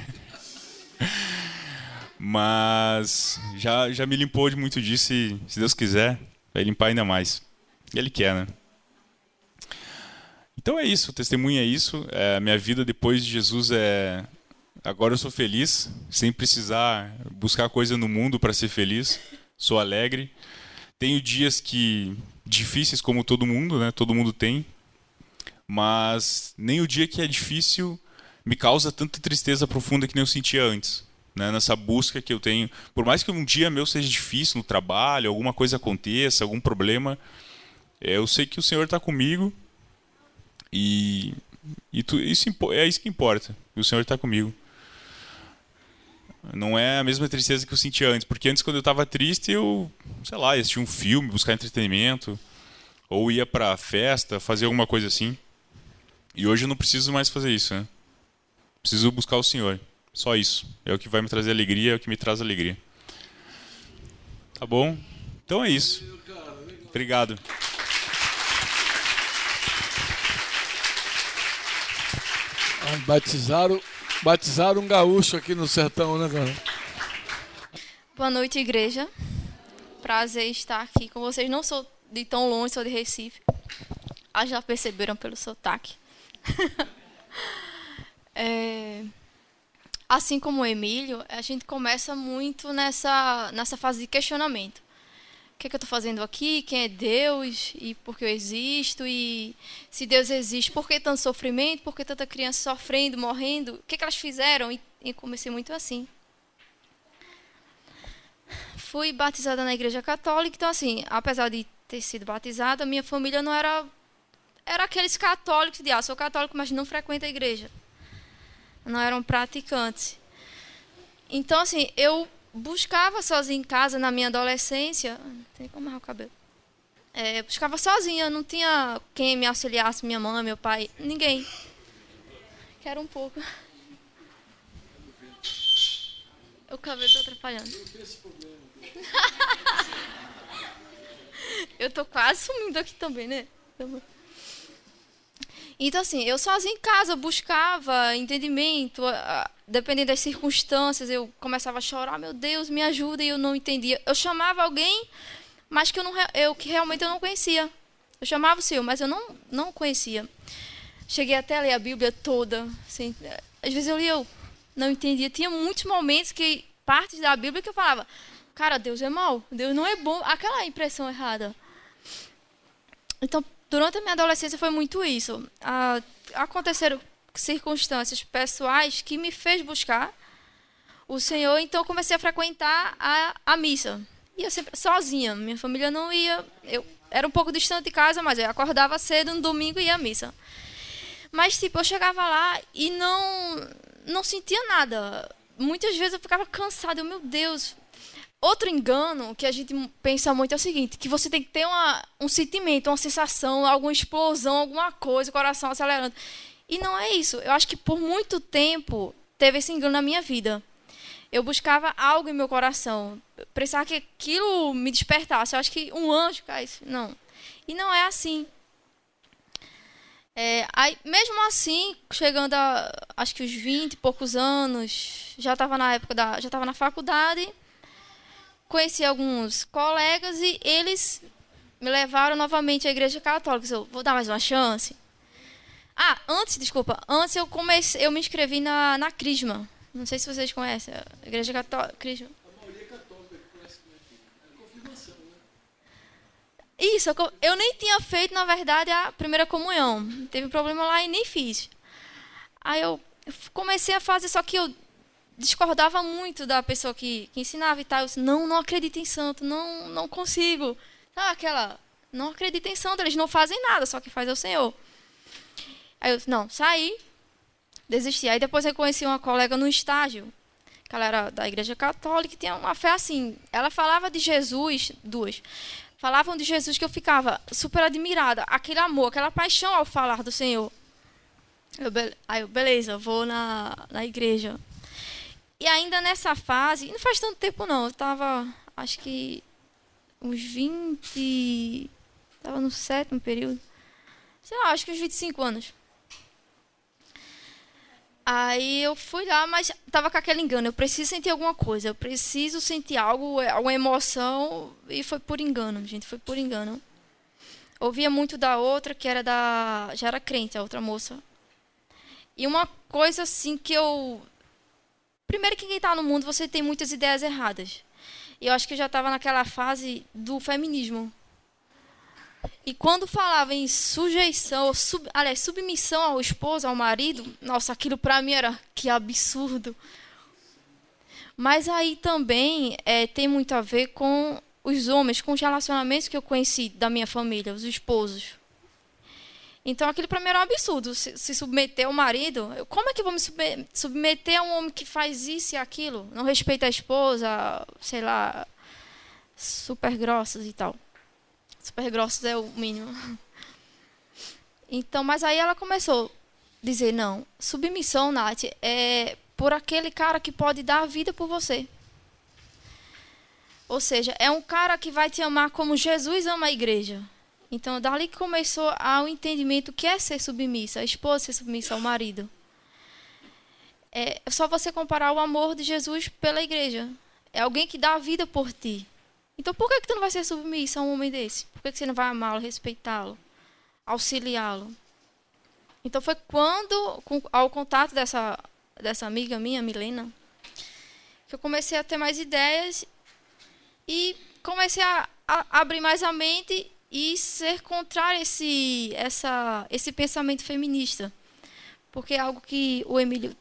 Speaker 4: Mas já, já me limpou de muito disso e, se Deus quiser, vai limpar ainda mais. Ele quer, né? Então é isso, o testemunho é isso. É, minha vida depois de Jesus é. Agora eu sou feliz, sem precisar buscar coisa no mundo para ser feliz. Sou alegre. Tenho dias que difíceis como todo mundo, né? Todo mundo tem. Mas nem o dia que é difícil me causa tanta tristeza profunda que nem eu sentia antes. Né? Nessa busca que eu tenho. Por mais que um dia meu seja difícil no trabalho, alguma coisa aconteça, algum problema, eu sei que o Senhor está comigo e, e tu, isso, é isso que importa. O Senhor está comigo. Não é a mesma tristeza que eu sentia antes. Porque antes, quando eu estava triste, eu, sei lá, ia assistir um filme, buscar entretenimento. Ou ia para festa, fazer alguma coisa assim. E hoje eu não preciso mais fazer isso, né? Preciso buscar o Senhor. Só isso. É o que vai me trazer alegria, é o que me traz alegria. Tá bom? Então é isso. Obrigado.
Speaker 2: Batizaram, batizaram um gaúcho aqui no sertão, né, cara?
Speaker 5: Boa noite, igreja. Prazer estar aqui com vocês. Não sou de tão longe, sou de Recife. Ah, já perceberam pelo sotaque. é, assim como o Emílio, a gente começa muito nessa, nessa fase de questionamento que, é que eu estou fazendo aqui, quem é Deus e por que eu existo e se Deus existe, por que tanto sofrimento, por que tanta criança sofrendo, morrendo, o que, é que elas fizeram? E, e comecei muito assim. Fui batizada na igreja católica, então assim, apesar de ter sido batizada, minha família não era era aqueles católicos de ah, sou católico, mas não frequento a igreja. Não eram praticantes. Então assim, eu buscava sozinha em casa na minha adolescência. Tem como amarrar o cabelo. É, buscava sozinha, não tinha quem me auxiliasse, minha mãe, meu pai, ninguém. Quero um pouco. O cabelo está atrapalhando. Eu tô quase sumindo aqui também, né? Então, assim, eu sozinha em casa buscava entendimento, dependendo das circunstâncias, eu começava a chorar, meu Deus, me ajuda, e eu não entendia. Eu chamava alguém, mas que eu, não, eu, que realmente eu não conhecia. Eu chamava o Senhor, mas eu não, não conhecia. Cheguei até a ler a Bíblia toda. Assim, às vezes eu lia, eu não entendia. Tinha muitos momentos que, partes da Bíblia que eu falava, cara, Deus é mau, Deus não é bom. Aquela impressão errada. Então, durante a minha adolescência foi muito isso. Ah, aconteceram circunstâncias pessoais que me fez buscar o Senhor, então comecei a frequentar a, a missa. Ia sempre sozinha, minha família não ia. Eu era um pouco distante de casa, mas eu acordava cedo no domingo e ia à missa. Mas tipo, eu chegava lá e não não sentia nada. Muitas vezes eu ficava cansada, eu, meu Deus. Outro engano que a gente pensa muito é o seguinte, que você tem que ter uma, um sentimento, uma sensação, alguma explosão, alguma coisa, o coração acelerando. E não é isso. Eu acho que por muito tempo teve esse engano na minha vida. Eu buscava algo em meu coração. Precisava que aquilo me despertasse. Eu acho que um anjo caísse. Não. E não é assim. É, aí, mesmo assim, chegando a acho que os 20 e poucos anos, já estava na época da. já estava na faculdade, conheci alguns colegas e eles me levaram novamente à igreja católica. Eu vou dar mais uma chance. Ah, antes, desculpa, antes eu comecei, eu me inscrevi na, na Crisma. Não sei se vocês conhecem, a igreja católica. Crisma. Isso, eu co- eu nem tinha feito, na verdade, a primeira comunhão. Teve problema lá e nem fiz. Aí eu comecei a fazer, só que eu discordava muito da pessoa que, que ensinava e tal. Eu disse, não, não acredito em santo, não, não consigo. Aquela, não acredito em santo, eles não fazem nada, só que faz é o Senhor. Aí eu não, saí, desisti. Aí depois eu conheci uma colega no estágio, que ela era da igreja católica, e tinha uma fé assim. Ela falava de Jesus, duas, falavam de Jesus que eu ficava super admirada. Aquele amor, aquela paixão ao falar do Senhor. Eu, aí eu, beleza, vou na, na igreja. E ainda nessa fase, não faz tanto tempo não, eu estava, acho que uns 20. Estava no sétimo período. Sei lá, acho que uns 25 anos. Aí eu fui lá, mas tava com aquele engano. Eu preciso sentir alguma coisa. Eu preciso sentir algo, é, alguma emoção. E foi por engano, gente. Foi por engano. Ouvia muito da outra, que era da. Já era crente, a outra moça. E uma coisa assim que eu. Primeiro que quem está no mundo, você tem muitas ideias erradas. Eu acho que eu já estava naquela fase do feminismo. E quando falava em sujeição, sub, aliás, submissão ao esposo, ao marido, nossa, aquilo para mim era que absurdo. Mas aí também é, tem muito a ver com os homens, com os relacionamentos que eu conheci da minha família, os esposos. Então aquilo para mim era um absurdo, se, se submeter ao marido. Eu, como é que eu vou me subme- submeter a um homem que faz isso e aquilo? Não respeita a esposa, sei lá, super grossos e tal. Super grossos é o mínimo. Então, mas aí ela começou a dizer, não, submissão, Nath, é por aquele cara que pode dar a vida por você. Ou seja, é um cara que vai te amar como Jesus ama a igreja. Então, dali que começou ao entendimento que é ser submissa, a esposa ser submissa ao marido. É só você comparar o amor de Jesus pela igreja. É alguém que dá a vida por ti. Então, por que, que tu não vai ser submissa a um homem desse? Por que, que você não vai amá-lo, respeitá-lo, auxiliá-lo? Então, foi quando, com, ao contato dessa, dessa amiga minha, Milena, que eu comecei a ter mais ideias e comecei a, a abrir mais a mente e ser contrário esse, essa, esse pensamento feminista. Porque é algo que o Emílio,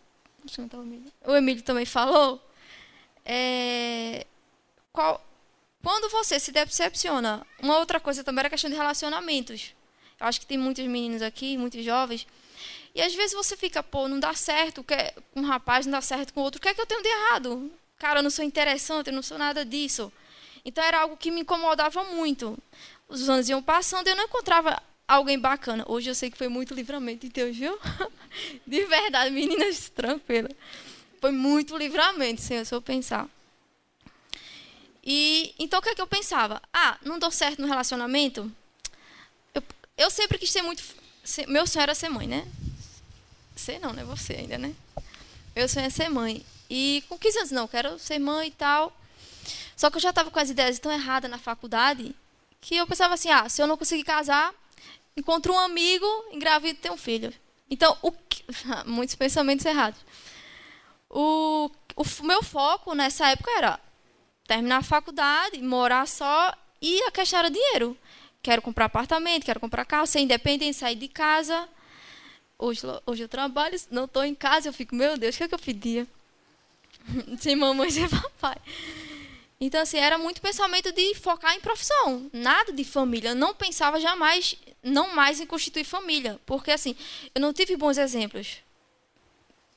Speaker 5: o Emílio, também falou, é, qual, quando você se decepciona, uma outra coisa também era a questão de relacionamentos. Eu acho que tem muitos meninos aqui, muitos jovens, e às vezes você fica, pô, não dá certo com um rapaz, não dá certo com outro, o que é que eu tenho de errado? Cara, eu não sou interessante, eu não sou nada disso. Então era algo que me incomodava muito. Os anos iam passando e eu não encontrava alguém bacana. Hoje eu sei que foi muito livramento de Deus, viu? De verdade, meninas tranquilas. Foi muito livramento, Senhor, se eu pensar. E então o que é que eu pensava? Ah, não deu certo no relacionamento? Eu, eu sempre quis ser muito ser- meu sonho era ser mãe, né? Ser não, né? Você ainda, né? Meu sonho é ser mãe. E com 15 anos, não, quero ser mãe e tal. Só que eu já estava com as ideias tão erradas na faculdade que eu pensava assim: ah, se eu não conseguir casar, encontro um amigo, engravido e tenho um filho. Então, que- muitos pensamentos errados. O, o meu foco nessa época era terminar a faculdade, morar só e a questão era dinheiro. Quero comprar apartamento, quero comprar carro, ser independente, sair de casa. Hoje, hoje eu trabalho, não estou em casa, eu fico, meu Deus, o que, é que eu pedia? sem mamãe, sem papai. Então, assim, era muito pensamento de focar em profissão, nada de família. Eu não pensava jamais, não mais em constituir família, porque, assim, eu não tive bons exemplos.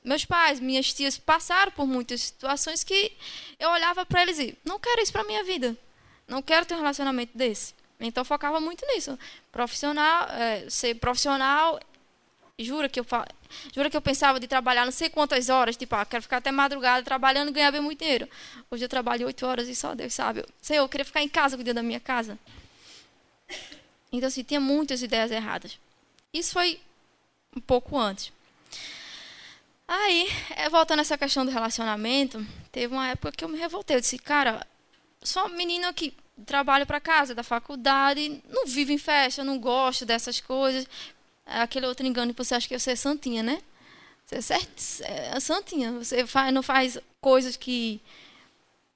Speaker 5: Meus pais, minhas tias passaram por muitas situações que eu olhava para eles e não quero isso para minha vida, não quero ter um relacionamento desse. Então, eu focava muito nisso, profissional, é, ser profissional. Jura que eu fa... Jura que eu pensava de trabalhar não sei quantas horas, tipo, ah, quero ficar até madrugada trabalhando e ganhar bem muito dinheiro. Hoje eu trabalho oito horas e só Deus sabe. Eu, Senhor, eu queria ficar em casa cuidando da minha casa. Então, assim, tinha muitas ideias erradas. Isso foi um pouco antes. Aí, é, voltando a essa questão do relacionamento, teve uma época que eu me revoltei. Eu disse, cara, sou uma menina que trabalho para casa, da faculdade, não vivo em festa, não gosto dessas coisas. É aquele outro engano que você acha que você é santinha, né? Você é, certo, é santinha. Você faz, não faz coisas que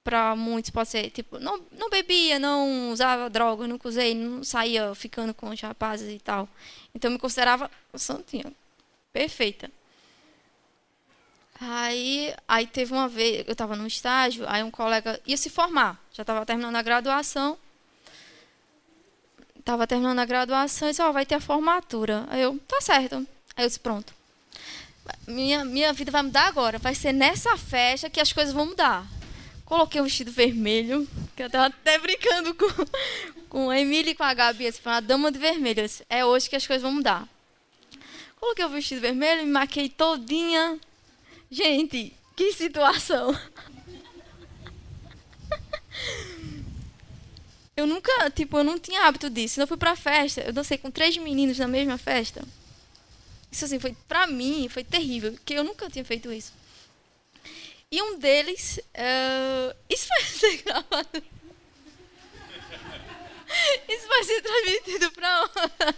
Speaker 5: para muitos pode ser tipo não, não bebia, não usava droga, não usei, não saía ficando com os rapazes e tal. Então eu me considerava santinha, perfeita. Aí, aí teve uma vez, eu estava num estágio, aí um colega ia se formar, já estava terminando a graduação. Estava terminando a graduação e disse, ó, vai ter a formatura. Aí eu, tá certo. Aí eu disse, pronto. Minha, minha vida vai mudar agora. Vai ser nessa festa que as coisas vão mudar. Coloquei um vestido vermelho, que eu estava até brincando com, com a Emília e com a Gabi, assim, uma dama de vermelho. Disse, é hoje que as coisas vão mudar. Coloquei o vestido vermelho, me maquei todinha. Gente, que situação. Eu nunca, tipo, eu não tinha hábito disso. Eu fui pra festa, eu dancei com três meninos na mesma festa. Isso, assim, foi, pra mim, foi terrível, porque eu nunca tinha feito isso. E um deles, eh, isso vai ser gravado. Isso vai ser transmitido pra?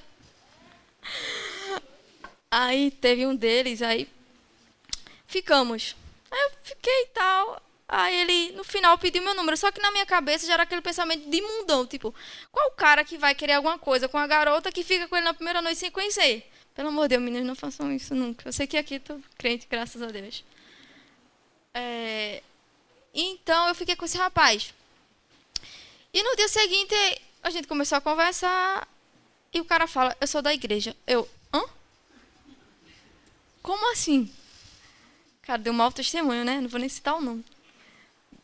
Speaker 5: Aí teve um deles, aí ficamos. Aí eu fiquei e tal. Aí ele, no final, pediu meu número. Só que na minha cabeça já era aquele pensamento de mundão. Tipo, qual cara que vai querer alguma coisa com a garota que fica com ele na primeira noite sem conhecer? Pelo amor de Deus, meninos, não façam isso nunca. Eu sei que aqui tô crente, graças a Deus. É, Então, eu fiquei com esse rapaz. E no dia seguinte, a gente começou a conversar. E o cara fala, eu sou da igreja. Eu, hã? Como assim? Cara, deu um mau testemunho, né? Não vou nem citar o nome.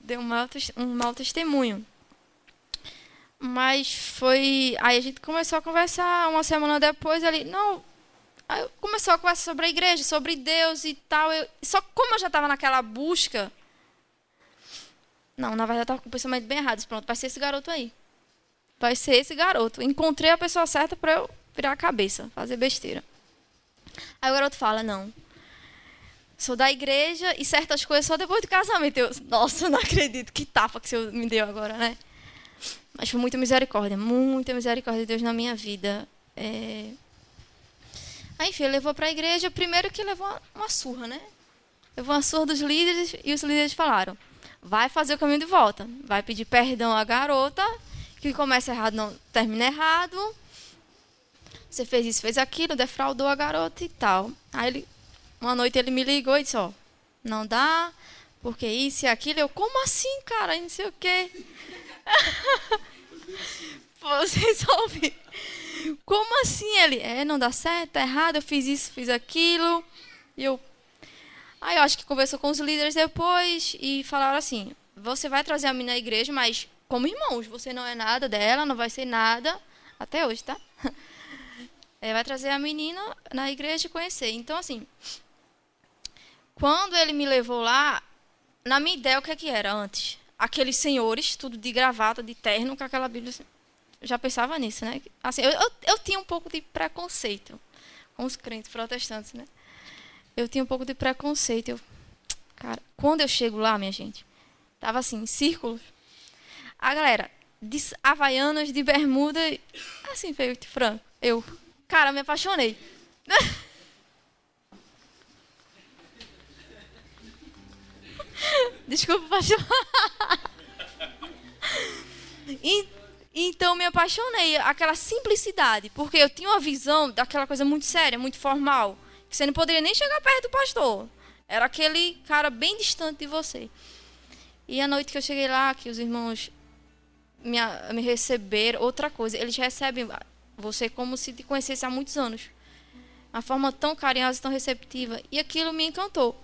Speaker 5: Deu um mau, um mau testemunho. Mas foi. Aí a gente começou a conversar uma semana depois. Ele, não. Aí começou a conversar sobre a igreja, sobre Deus e tal. Eu, só como eu já estava naquela busca. Não, na verdade eu estava com o pensamento bem errado. Pronto, vai ser esse garoto aí. Vai ser esse garoto. Encontrei a pessoa certa para eu virar a cabeça, fazer besteira. Aí o garoto fala: Não, sou da igreja e certas coisas só depois do casamento. Eu, nossa, não acredito. Que tapa que o senhor me deu agora, né? Mas foi muita misericórdia, muita misericórdia de Deus na minha vida. É... Aí, enfim, levou para a igreja. Primeiro que levou uma surra, né? Levou uma surra dos líderes e os líderes falaram: vai fazer o caminho de volta, vai pedir perdão à garota, que começa errado não termina errado. Você fez isso, fez aquilo, defraudou a garota e tal. Aí ele, uma noite ele me ligou e disse: ó, não dá, porque isso e aquilo. Eu, como assim, cara? E não sei o quê. Vocês ouvem? Como assim? Ele, é, não dá certo, tá errado, eu fiz isso, fiz aquilo. E eu. Aí eu acho que conversou com os líderes depois e falaram assim: você vai trazer a menina à igreja, mas como irmãos, você não é nada dela, não vai ser nada. Até hoje, tá? É, vai trazer a menina na igreja e conhecer. Então, assim, quando ele me levou lá, na minha ideia, o que, é que era antes? Aqueles senhores, tudo de gravata, de terno, com aquela Bíblia. assim. Já pensava nisso, né? Assim, eu, eu, eu tinha um pouco de preconceito com os crentes protestantes, né? Eu tinha um pouco de preconceito. Eu, cara, quando eu chego lá, minha gente, tava assim, em círculos. A galera de havaianas, de bermuda, assim, feio de franco. Eu, cara, me apaixonei. Desculpa, pastor. e, então me apaixonei, aquela simplicidade, porque eu tinha uma visão daquela coisa muito séria, muito formal, que você não poderia nem chegar perto do pastor. Era aquele cara bem distante de você. E a noite que eu cheguei lá, que os irmãos me, me receberam, outra coisa, eles recebem você como se te conhecesse há muitos anos. Uma forma tão carinhosa, tão receptiva. E aquilo me encantou.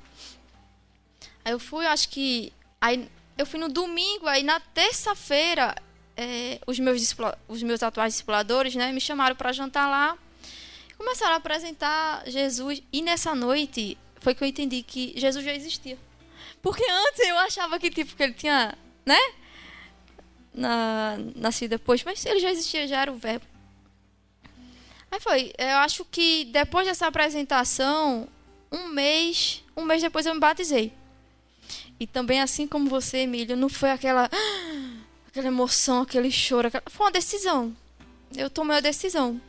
Speaker 5: Aí eu fui, acho que. Aí eu fui no domingo, aí na terça-feira, é, os, meus os meus atuais discipuladores né, me chamaram para jantar lá. Começaram a apresentar Jesus. E nessa noite foi que eu entendi que Jesus já existia. Porque antes eu achava que, tipo, que ele tinha, né? Na, nascido depois, mas ele já existia, já era o verbo. Aí foi, eu acho que depois dessa apresentação, um mês, um mês depois eu me batizei. E também, assim como você, Emílio, não foi aquela, aquela emoção, aquele choro. Aquela... Foi uma decisão. Eu tomei a decisão.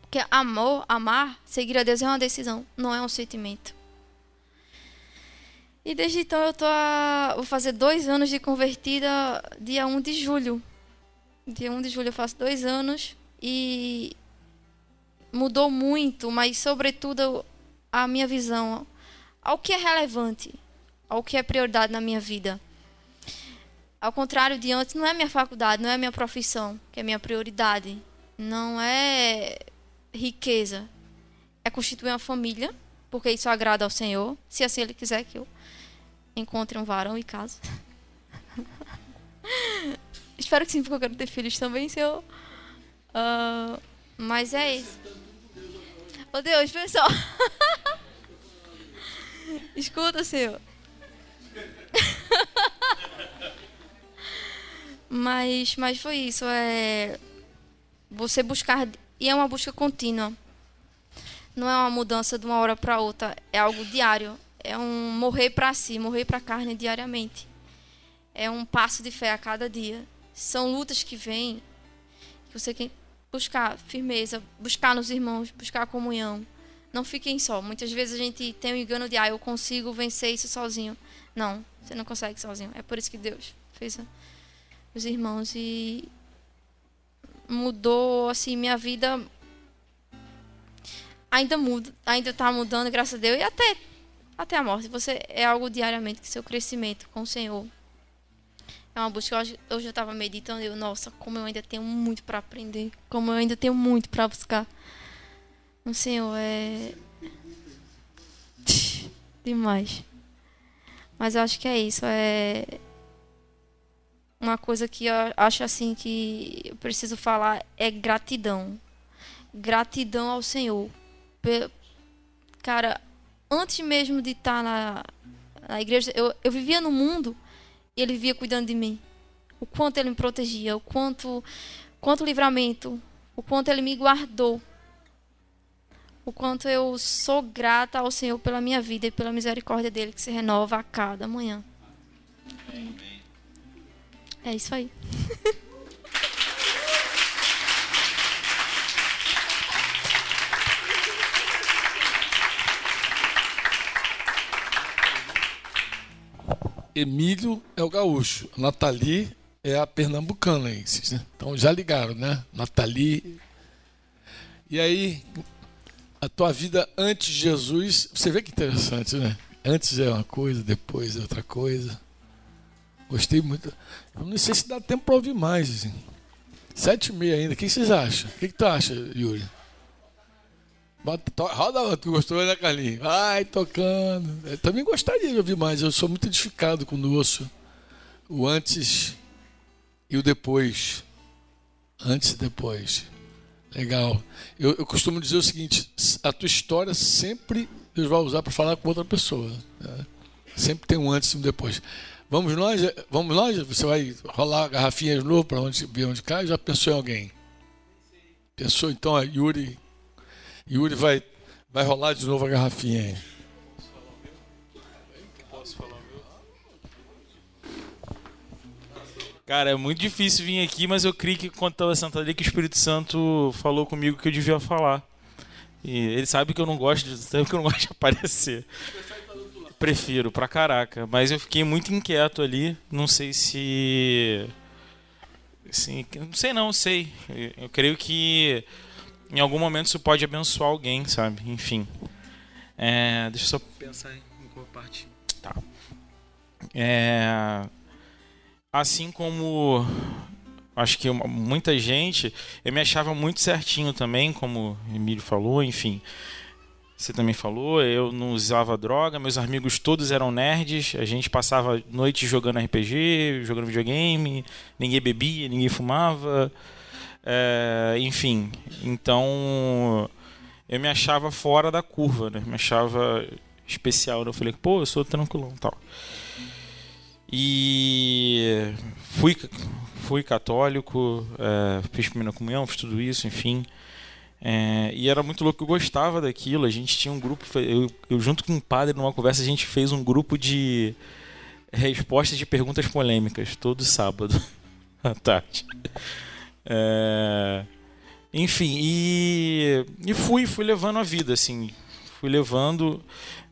Speaker 5: Porque amor, amar, seguir a Deus é uma decisão, não é um sentimento. E desde então eu tô a... vou fazer dois anos de convertida dia 1 de julho. Dia 1 de julho eu faço dois anos e mudou muito, mas sobretudo a minha visão ao que é relevante ao que é prioridade na minha vida. Ao contrário de antes, não é minha faculdade, não é minha profissão que é minha prioridade. Não é riqueza. É constituir uma família, porque isso agrada ao Senhor, se assim Ele quiser que eu encontre um varão e case. Espero que sim, porque eu quero ter filhos também, se eu... Uh, mas é isso. Oh, Deus, pessoal. Escuta, Senhor. mas, mas foi isso. É você buscar e é uma busca contínua. Não é uma mudança de uma hora para outra. É algo diário. É um morrer para si, morrer para a carne diariamente. É um passo de fé a cada dia. São lutas que vêm que você tem que buscar firmeza, buscar nos irmãos, buscar comunhão. Não fiquem só. Muitas vezes a gente tem o engano de, ah, eu consigo vencer isso sozinho. Não, você não consegue sozinho. É por isso que Deus fez os irmãos e mudou assim minha vida. Ainda muda, ainda está mudando, graças a Deus, e até até a morte. Você é algo diariamente que seu crescimento com o Senhor é uma busca. Hoje, hoje eu estava meditando e eu, nossa, como eu ainda tenho muito para aprender, como eu ainda tenho muito para buscar. O Senhor é demais. Mas eu acho que é isso. É uma coisa que eu acho assim que eu preciso falar é gratidão. Gratidão ao Senhor. Cara, antes mesmo de estar na, na igreja, eu, eu vivia no mundo e ele vivia cuidando de mim. O quanto ele me protegia, o quanto, quanto livramento, o quanto ele me guardou o quanto eu sou grata ao Senhor pela minha vida e pela misericórdia dele que se renova a cada manhã. É isso aí.
Speaker 2: Emílio é o gaúcho, Nathalie é a pernambucana. Né? Então já ligaram, né? Nathalie. E aí, a tua vida antes de Jesus, você vê que interessante, né? Antes é uma coisa, depois é outra coisa. Gostei muito. Eu não sei se dá tempo para ouvir mais. Assim. Sete e meia ainda. O que vocês acham? O que, que tu acha, Yuri? Bota, to, roda, tu gostou, né, Carlinhos? Vai tocando. Eu também gostaria de ouvir mais. Eu sou muito edificado quando ouço o antes e o depois. Antes e depois. Legal. Eu, eu, costumo dizer o seguinte: a tua história sempre Deus vai usar para falar com outra pessoa. Né? Sempre tem um antes e um depois. Vamos nós? Vamos nós? Você vai rolar a garrafinha de novo para onde ver onde cai? Já pensou em alguém? Pensou então a Yuri? Yuri vai, vai rolar de novo a garrafinha aí.
Speaker 3: Cara, é muito difícil vir aqui, mas eu creio que quando estava sentado ali que o Espírito Santo falou comigo que eu devia falar. E ele sabe que eu não gosto de, sabe que eu não gosto de aparecer. Prefiro pra caraca, mas eu fiquei muito inquieto ali, não sei se Sim, não sei não, sei. Eu creio que em algum momento isso pode abençoar alguém, sabe? Enfim. É, deixa eu só pensar em qual parte. Tá. É, assim como acho que muita gente, eu me achava muito certinho também, como o Emílio falou, enfim. Você também falou, eu não usava droga, meus amigos todos eram nerds, a gente passava noite jogando RPG, jogando videogame, ninguém bebia, ninguém fumava, é, enfim. Então eu me achava fora da curva, né? Me achava especial. Né? Eu falei, pô, eu sou tranquilão tal. E fui, fui católico, é, fiz primeira comunhão, fiz tudo isso, enfim. É, e era muito louco, eu gostava daquilo. A gente tinha um grupo, eu, eu, junto com um padre, numa conversa, a gente fez um grupo de respostas de perguntas polêmicas todo sábado à tarde. É, enfim, e, e fui, fui levando a vida, assim, fui levando.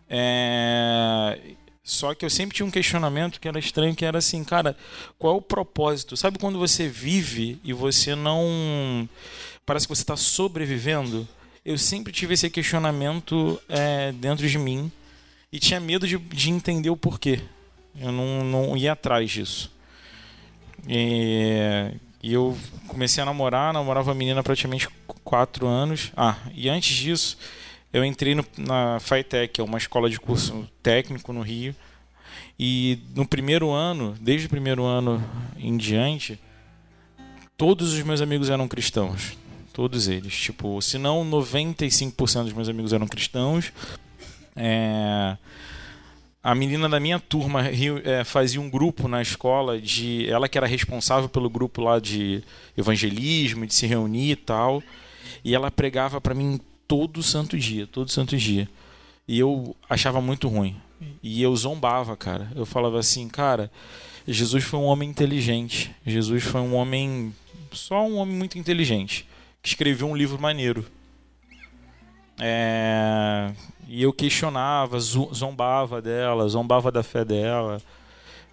Speaker 3: É, só que eu sempre tinha um questionamento que era estranho, que era assim, cara, qual é o propósito? Sabe quando você vive e você não parece que você está sobrevivendo. Eu sempre tive esse questionamento é, dentro de mim e tinha medo de, de entender o porquê. Eu não, não ia atrás disso. E, e eu comecei a namorar, namorava a menina praticamente quatro anos. Ah, e antes disso, eu entrei no, na FITEC, é uma escola de curso técnico no Rio. E no primeiro ano, desde o primeiro ano em diante, todos os meus amigos eram cristãos. Todos eles. Tipo, se não 95% dos meus amigos eram cristãos. É... A menina da minha turma é, fazia um grupo na escola de. Ela que era responsável pelo grupo lá de evangelismo, de se reunir e tal. E ela pregava para mim todo santo dia, todo santo dia. E eu achava muito ruim. E eu zombava, cara. Eu falava assim, cara, Jesus foi um homem inteligente. Jesus foi um homem. Só um homem muito inteligente que escreveu um livro maneiro. É, e eu questionava, zombava dela, zombava da fé dela.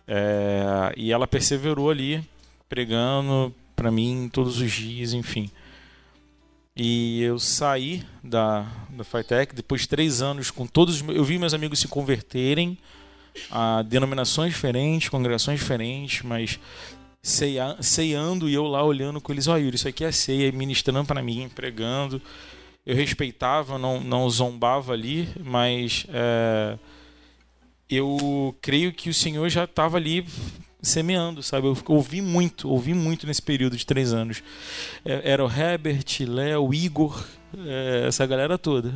Speaker 3: É, e ela perseverou ali, pregando para mim todos os dias, enfim. E eu saí da, da FITEC depois de três anos com todos. Eu vi meus amigos se converterem a denominações diferentes, congregações diferentes, mas ceia, ceando e eu lá olhando com eles, olha, Yuri, isso aqui é ceia, ministrando para mim, pregando. Eu respeitava, não, não zombava ali, mas é, eu creio que o Senhor já estava ali semeando, sabe? Eu ouvi muito, ouvi muito nesse período de três anos. É, era o Herbert, Léo, Igor, é, essa galera toda.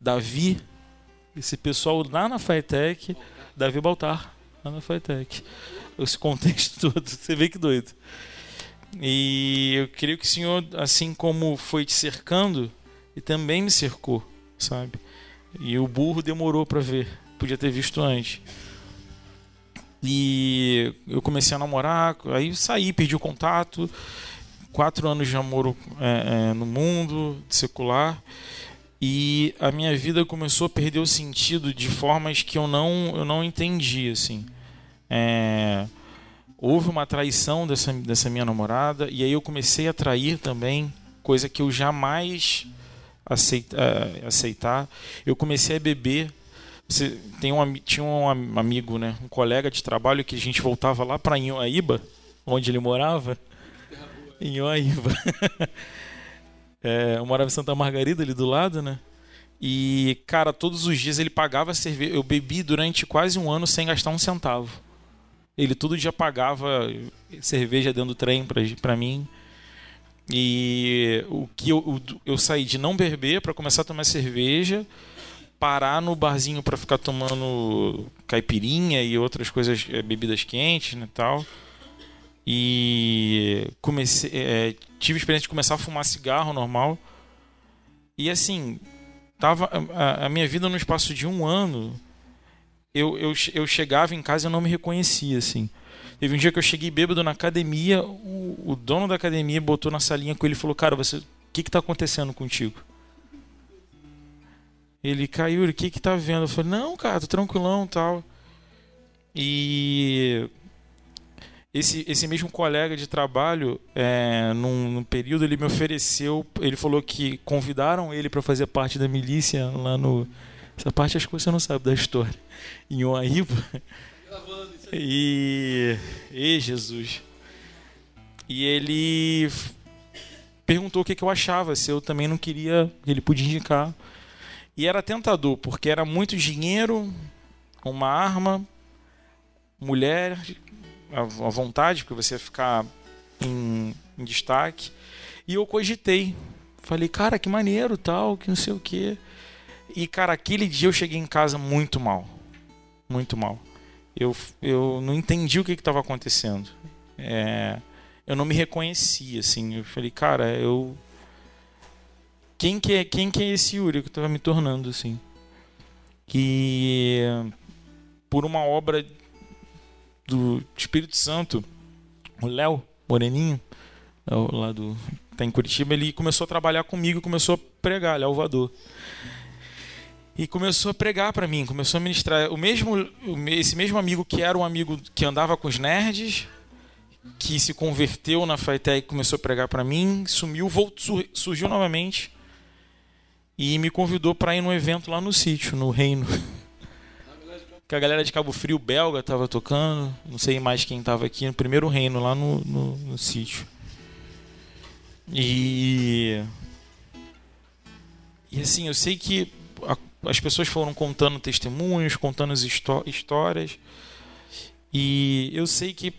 Speaker 3: Davi, esse pessoal lá na FITEC, Davi Baltar, lá na FITEC esse contexto todo. Você vê que doido. E eu creio que o Senhor, assim como foi te cercando, e também me cercou, sabe? E o burro demorou para ver, podia ter visto antes. E eu comecei a namorar, aí saí, perdi o contato. Quatro anos de namoro é, é, no mundo secular e a minha vida começou a perder o sentido de formas que eu não eu não entendi assim é, houve uma traição dessa, dessa minha namorada e aí eu comecei a trair também, coisa que eu jamais aceita, é, aceitar. Eu comecei a beber. Tem um, tinha um amigo, né, um colega de trabalho que a gente voltava lá para Inhoaíba, onde ele morava. Inhoaíba. é, eu morava em Santa Margarida ali do lado, né? E, cara, todos os dias ele pagava cerveja. Eu bebi durante quase um ano sem gastar um centavo. Ele todo dia pagava cerveja dentro do trem para mim. E o que eu, eu saí de não beber para começar a tomar cerveja, parar no barzinho para ficar tomando caipirinha e outras coisas, eh, bebidas quentes, né, tal. E comecei, é, tive a experiência de começar a fumar cigarro normal. E assim, tava a, a, minha vida no espaço de um ano, eu, eu, eu chegava em casa e eu não me reconhecia, assim. Teve um dia que eu cheguei bêbado na academia, o, o dono da academia botou na salinha com ele e falou, cara, você, o que está acontecendo contigo? Ele, caiu, o que que tá vendo? Eu falei, não, cara, tô tranquilão tal. E esse, esse mesmo colega de trabalho, é, num, num, período, ele me ofereceu, ele falou que convidaram ele para fazer parte da milícia lá no. Essa parte acho que você não sabe da história. Em Oaíba. E. E Jesus. E ele perguntou o que, que eu achava, se eu também não queria, ele podia indicar. E era tentador, porque era muito dinheiro, uma arma, mulher, à vontade, porque você ia ficar em, em destaque. E eu cogitei. Falei, cara, que maneiro, tal, que não sei o quê. E, cara, aquele dia eu cheguei em casa muito mal. Muito mal. Eu, eu não entendi o que estava acontecendo. É, eu não me reconhecia, assim. Eu falei, cara, eu quem que é, quem que é esse Yuri que eu tava me tornando, assim. Que por uma obra do Espírito Santo, o Léo Moreninho, é lá do tá em Curitiba, ele começou a trabalhar comigo, começou a pregar, Léo Vador. E começou a pregar para mim, começou a ministrar. O mesmo, esse mesmo amigo que era um amigo que andava com os nerds, que se converteu na Faitec começou a pregar para mim, sumiu, voltou, surgiu novamente e me convidou para ir num evento lá no sítio, no Reino. Que a galera de Cabo Frio belga estava tocando, não sei mais quem estava aqui, no primeiro Reino, lá no, no, no sítio. E. E assim, eu sei que a, as pessoas foram contando testemunhos, contando as histórias. E eu sei que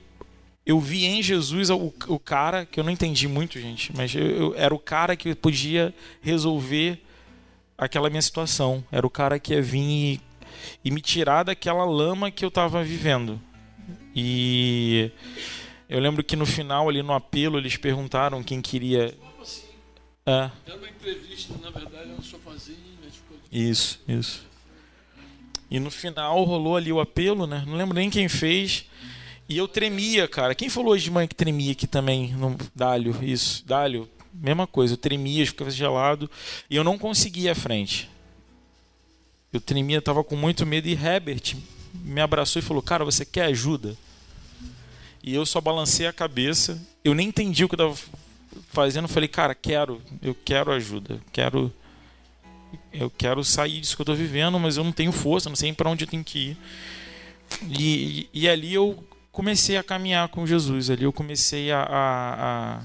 Speaker 3: eu vi em Jesus o, o cara, que eu não entendi muito, gente, mas eu, eu, era o cara que podia resolver aquela minha situação. Era o cara que ia vir e, e me tirar daquela lama que eu estava vivendo. E eu lembro que no final, ali no apelo, eles perguntaram quem queria. Assim? É. Era uma entrevista, na verdade, era um sofazinho. Isso, isso. E no final rolou ali o apelo, né? Não lembro nem quem fez. E eu tremia, cara. Quem falou hoje de manhã que tremia aqui também? No Dálio, isso. Dálio, mesma coisa, eu tremia, ficava gelado e eu não conseguia a frente. Eu tremia, estava com muito medo e Herbert me abraçou e falou: Cara, você quer ajuda? E eu só balancei a cabeça, eu nem entendi o que eu estava fazendo. Falei: Cara, quero, eu quero ajuda, quero. Eu quero sair disso que eu estou vivendo, mas eu não tenho força, não sei para onde eu tenho que ir. E, e, e, ali eu comecei a caminhar com Jesus. Ali eu comecei a, a, a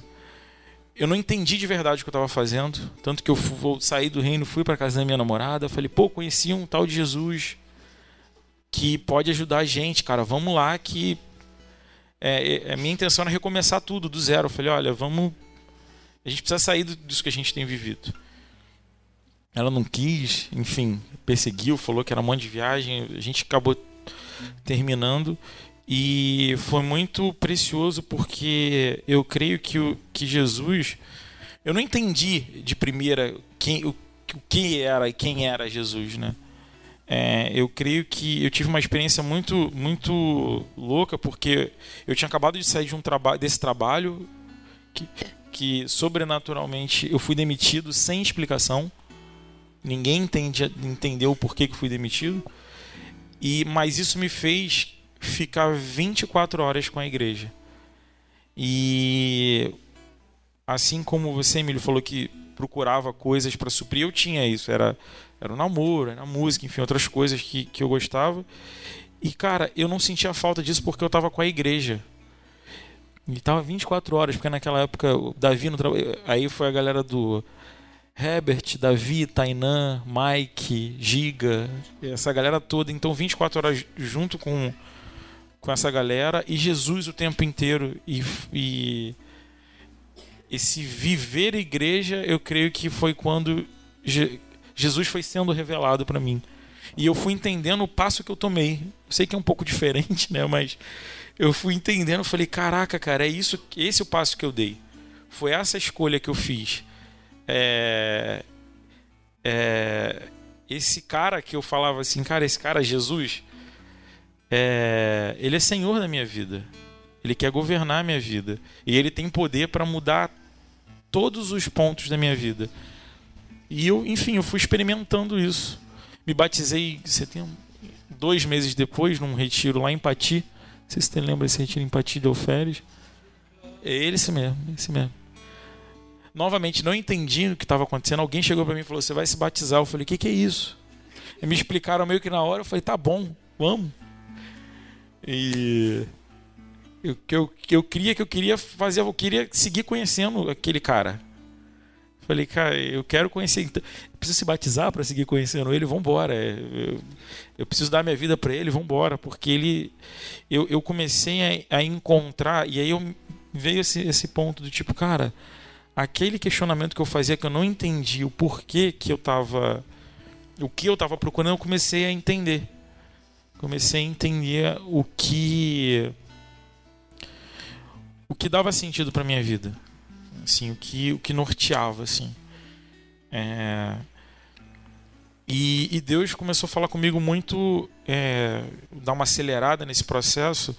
Speaker 3: eu não entendi de verdade o que eu estava fazendo. Tanto que eu vou sair do reino, fui para casa da minha namorada. Falei, pô, conheci um tal de Jesus que pode ajudar a gente, cara. Vamos lá que. É, é, a minha intenção era recomeçar tudo do zero. Falei, olha, vamos. A gente precisa sair disso que a gente tem vivido. Ela não quis, enfim, perseguiu, falou que era um monte de viagem. A gente acabou terminando. E foi muito precioso porque eu creio que, o, que Jesus. Eu não entendi de primeira quem, o, o que era e quem era Jesus, né? É, eu creio que eu tive uma experiência muito muito louca porque eu tinha acabado de sair de um trabalho desse trabalho que, que sobrenaturalmente eu fui demitido sem explicação ninguém entende, entendeu o porquê que fui demitido e mas isso me fez ficar 24 horas com a igreja. E assim como você, Emílio, falou que procurava coisas para suprir, eu tinha isso. Era, era o namoro, era a música, enfim, outras coisas que, que eu gostava. E, cara, eu não sentia falta disso porque eu estava com a igreja. E tava 24 horas, porque naquela época o Davi no trabalho. Aí foi a galera do Herbert, Davi, Tainan, Mike, Giga, essa galera toda. Então 24 horas junto com com essa galera e Jesus o tempo inteiro. E, e esse viver igreja eu creio que foi quando Je Jesus foi sendo revelado para mim. E eu fui entendendo o passo que eu tomei. Sei que é um pouco diferente né? Mas eu fui entendendo falei caraca cara é isso esse é o passo que eu dei. Foi essa escolha que eu fiz. É... é, esse cara que eu falava assim, cara, esse cara, Jesus, é, ele é senhor da minha vida. Ele quer governar a minha vida. E ele tem poder para mudar todos os pontos da minha vida. E eu, enfim, eu fui experimentando isso. Me batizei, tem dois meses depois, num retiro lá em Pati. Não sei se você lembra esse retiro em Pati de Alferes. É esse mesmo, esse mesmo. Novamente, não entendi o que estava acontecendo. Alguém chegou para mim e falou: Você vai se batizar? Eu falei: O que, que é isso? E me explicaram meio que na hora. Eu falei: Tá bom, vamos. E eu, que eu, eu queria que eu queria fazer, eu queria seguir conhecendo aquele cara. Falei, cara, eu quero conhecer. Então, preciso se batizar para seguir conhecendo ele. Vamos embora. É, eu, eu, preciso dar minha vida para ele. Vamos embora, porque ele, eu, eu comecei a, a, encontrar e aí eu veio esse, esse ponto do tipo, cara, aquele questionamento que eu fazia que eu não entendi o porquê que eu estava, o que eu estava procurando, eu comecei a entender. Comecei a entender o que o que dava sentido para minha vida, assim, o que o que norteava, assim. É... E, e, Deus começou a falar comigo muito, é, dar uma acelerada nesse processo.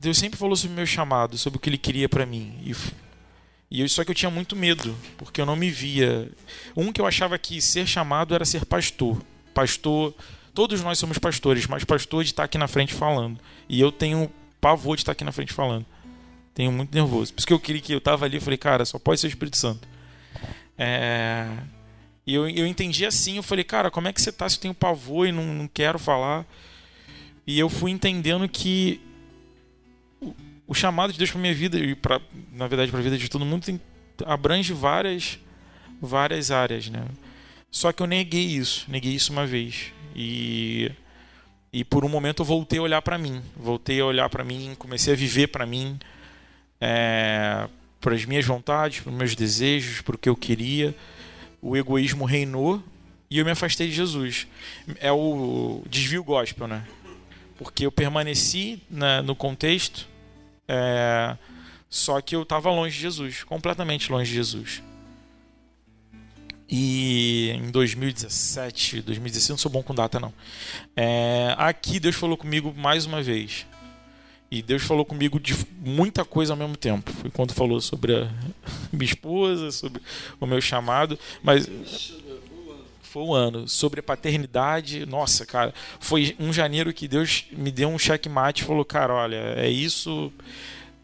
Speaker 3: Deus sempre falou sobre o meu chamado, sobre o que Ele queria para mim. E, e eu, só que eu tinha muito medo, porque eu não me via. Um que eu achava que ser chamado era ser pastor. Pastor, todos nós somos pastores, mas pastor de estar aqui na frente falando. E eu tenho pavor de estar aqui na frente falando. Tenho muito nervoso. Por isso que eu queria que eu tava ali, eu falei, cara, só pode ser o Espírito Santo. É... E eu, eu entendi assim, eu falei, cara, como é que você tá se eu tenho pavor e não, não quero falar? E eu fui entendendo que o, o chamado de Deus para minha vida e para na verdade para a vida de todo mundo tem, abrange várias várias áreas, né? Só que eu neguei isso, neguei isso uma vez. E e por um momento eu voltei a olhar para mim, voltei a olhar para mim, comecei a viver para mim, é, para as minhas vontades, para os meus desejos, para o que eu queria. O egoísmo reinou e eu me afastei de Jesus. É o desvio gospel, né? Porque eu permaneci na, no contexto, é, só que eu estava longe de Jesus, completamente longe de Jesus. E em 2017, 2016, não sou bom com data não. É, aqui Deus falou comigo mais uma vez. E Deus falou comigo de muita coisa ao mesmo tempo. Foi quando falou sobre a minha esposa, sobre o meu chamado, mas foi um ano sobre a paternidade. Nossa, cara, foi um janeiro que Deus me deu um checkmate e falou: "Cara, olha, é isso.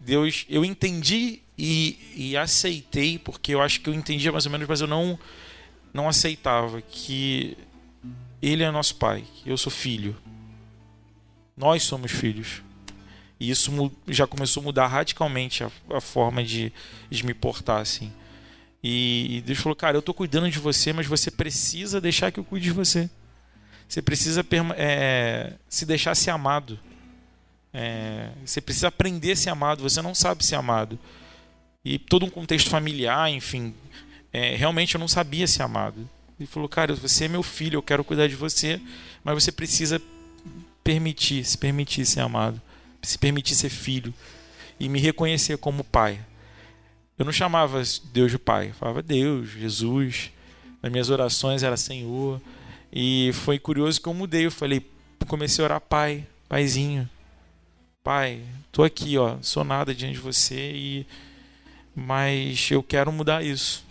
Speaker 3: Deus, eu entendi e, e aceitei, porque eu acho que eu entendia mais ou menos, mas eu não não aceitava que ele é nosso pai, eu sou filho. Nós somos filhos. E isso já começou a mudar radicalmente a, a forma de, de, me portar, assim. E, e, Deus falou, cara, eu estou cuidando de você, mas você precisa deixar que eu cuide de você. Você precisa é, se deixar ser amado. É, você precisa aprender a ser amado. Você não sabe ser amado. E todo um contexto familiar, enfim. É, realmente eu não sabia ser amado. Ele falou, cara, você é meu filho, eu quero cuidar de você, mas você precisa permitir, se permitir ser amado se permitir ser filho e me reconhecer como pai. Eu não chamava Deus de pai, eu falava Deus, Jesus. Nas minhas orações era Senhor. E foi curioso que eu mudei, eu falei, comecei a orar pai, paizinho. Pai, tô aqui, ó, sou nada diante de você e mas eu quero mudar isso.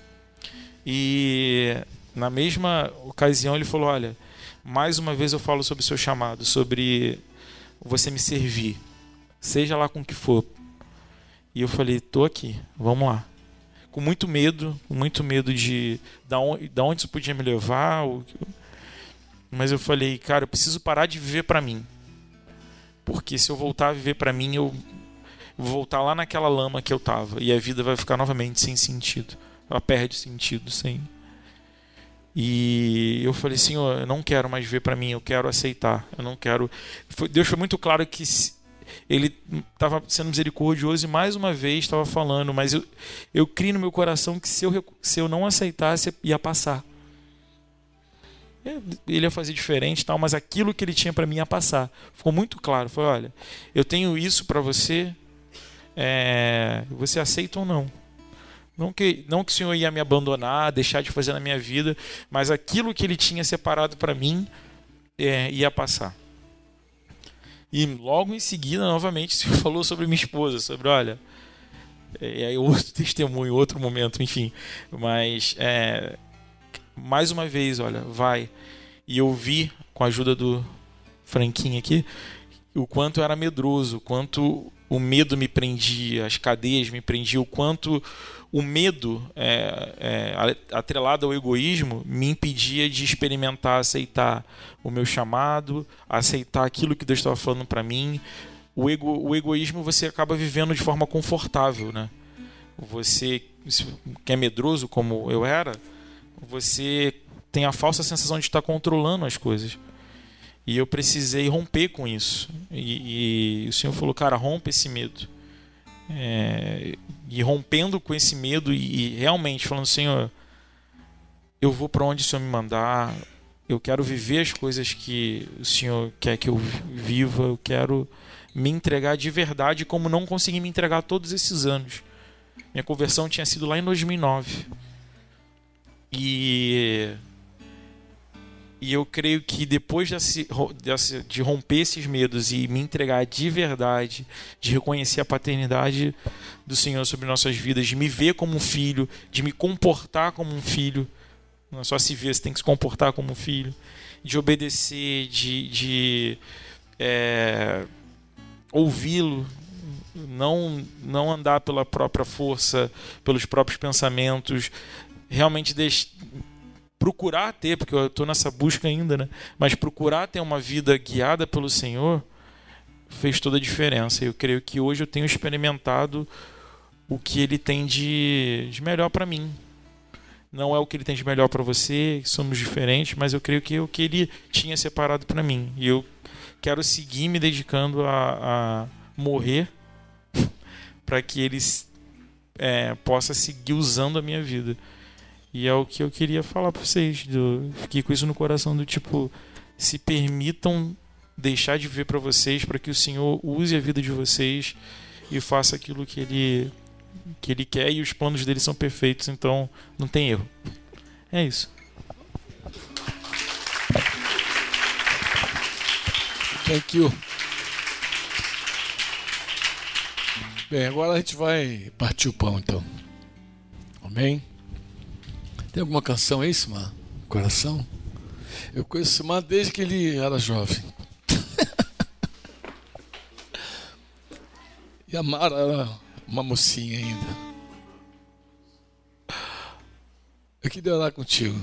Speaker 3: E na mesma ocasião ele falou, olha, mais uma vez eu falo sobre o seu chamado, sobre você me servir seja lá com o que for. E eu falei, tô aqui, vamos lá. Com muito medo, com muito medo de da onde, da onde isso podia me levar. Mas eu falei, cara, eu preciso parar de viver para mim. Porque se eu voltar a viver para mim, eu vou voltar lá naquela lama que eu tava. E a vida vai ficar novamente sem sentido. Ela perde sentido sem. E eu falei, Senhor, eu não quero mais viver para mim, eu quero aceitar. Eu não quero. Deus foi muito claro que ele estava sendo misericordioso e mais uma vez estava falando, mas eu, eu criei no meu coração que se eu, se eu não aceitasse, ia passar. Ele ia fazer diferente, tal, mas aquilo que ele tinha para mim ia passar. Ficou muito claro. Foi, olha, eu tenho isso para você, é, você aceita ou não? Não que, não que o Senhor ia me abandonar, deixar de fazer na minha vida, mas aquilo que Ele tinha separado para mim é, ia passar. E logo em seguida, novamente, o Senhor falou sobre minha esposa, sobre, olha, e aí outro testemunho, outro momento, enfim. Mas, é, mais uma vez, olha, vai. E eu vi, com a ajuda do Franquinho aqui, o quanto era medroso, o quanto o medo me prendia, as cadeias me prendiam, o quanto o medo, é, é, atrelado ao egoísmo, me impedia de experimentar, aceitar o meu chamado, aceitar aquilo que Deus estava falando para mim. O, ego, o egoísmo você acaba vivendo de forma confortável, né? Você que é medroso como eu era, você tem a falsa sensação de estar controlando as coisas. E eu precisei romper com isso. E, e o Senhor falou, cara, rompe esse medo. É, e rompendo com esse medo e, e realmente falando, Senhor, eu vou para onde o Senhor me mandar. Eu quero viver as coisas que o Senhor quer que eu viva. Eu quero me entregar de verdade, como não consegui me entregar todos esses anos. Minha conversão tinha sido lá em 2009. E e eu creio que depois desse, desse, de romper esses medos e me entregar de verdade, de reconhecer a paternidade do Senhor sobre nossas vidas, de me ver como um filho, de me comportar como um filho, não é só se ver, você tem que se comportar como um filho, de obedecer, de, de é, ouvi-lo, não, não andar pela própria força, pelos próprios pensamentos, realmente deixar procurar ter, porque eu estou nessa busca ainda, né? Mas procurar ter uma vida guiada pelo Senhor fez toda a diferença. Eu creio que hoje eu tenho experimentado o que Ele tem de, de melhor para mim. Não é o que Ele tem de melhor para você, somos diferentes, mas eu creio que é o que Ele tinha separado para mim. E eu quero seguir me dedicando a, a morrer para que Ele é, possa seguir usando a minha vida. E é o que eu queria falar para vocês. Do, fiquei com isso no coração do tipo, se permitam deixar de viver para vocês, para que o Senhor use a vida de vocês e faça aquilo que ele que ele quer e os planos dele são perfeitos, então não tem erro. É isso.
Speaker 2: Thank you. Bem, agora a gente vai partir o pão então. Amém? Tem alguma canção aí, Simar? Coração? Eu conheço Simar desde que ele era jovem. e a Mara era uma mocinha ainda. Eu queria orar contigo.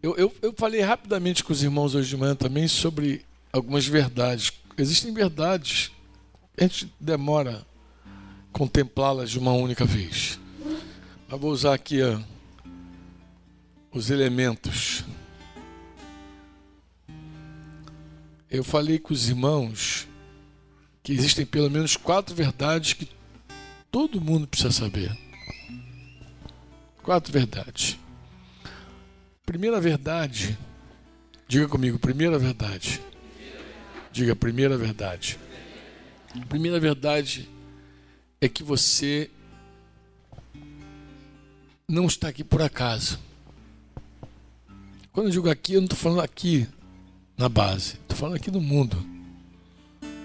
Speaker 2: Eu, eu, eu falei rapidamente com os irmãos hoje de manhã também sobre algumas verdades. Existem verdades a gente demora contemplá-las de uma única vez. Mas vou usar aqui a os elementos. Eu falei com os irmãos que existem pelo menos quatro verdades que todo mundo precisa saber. Quatro verdades. Primeira verdade, diga comigo, primeira verdade. Diga primeira verdade. Primeira verdade é que você não está aqui por acaso. Quando eu digo aqui, eu não estou falando aqui na base, estou falando aqui no mundo.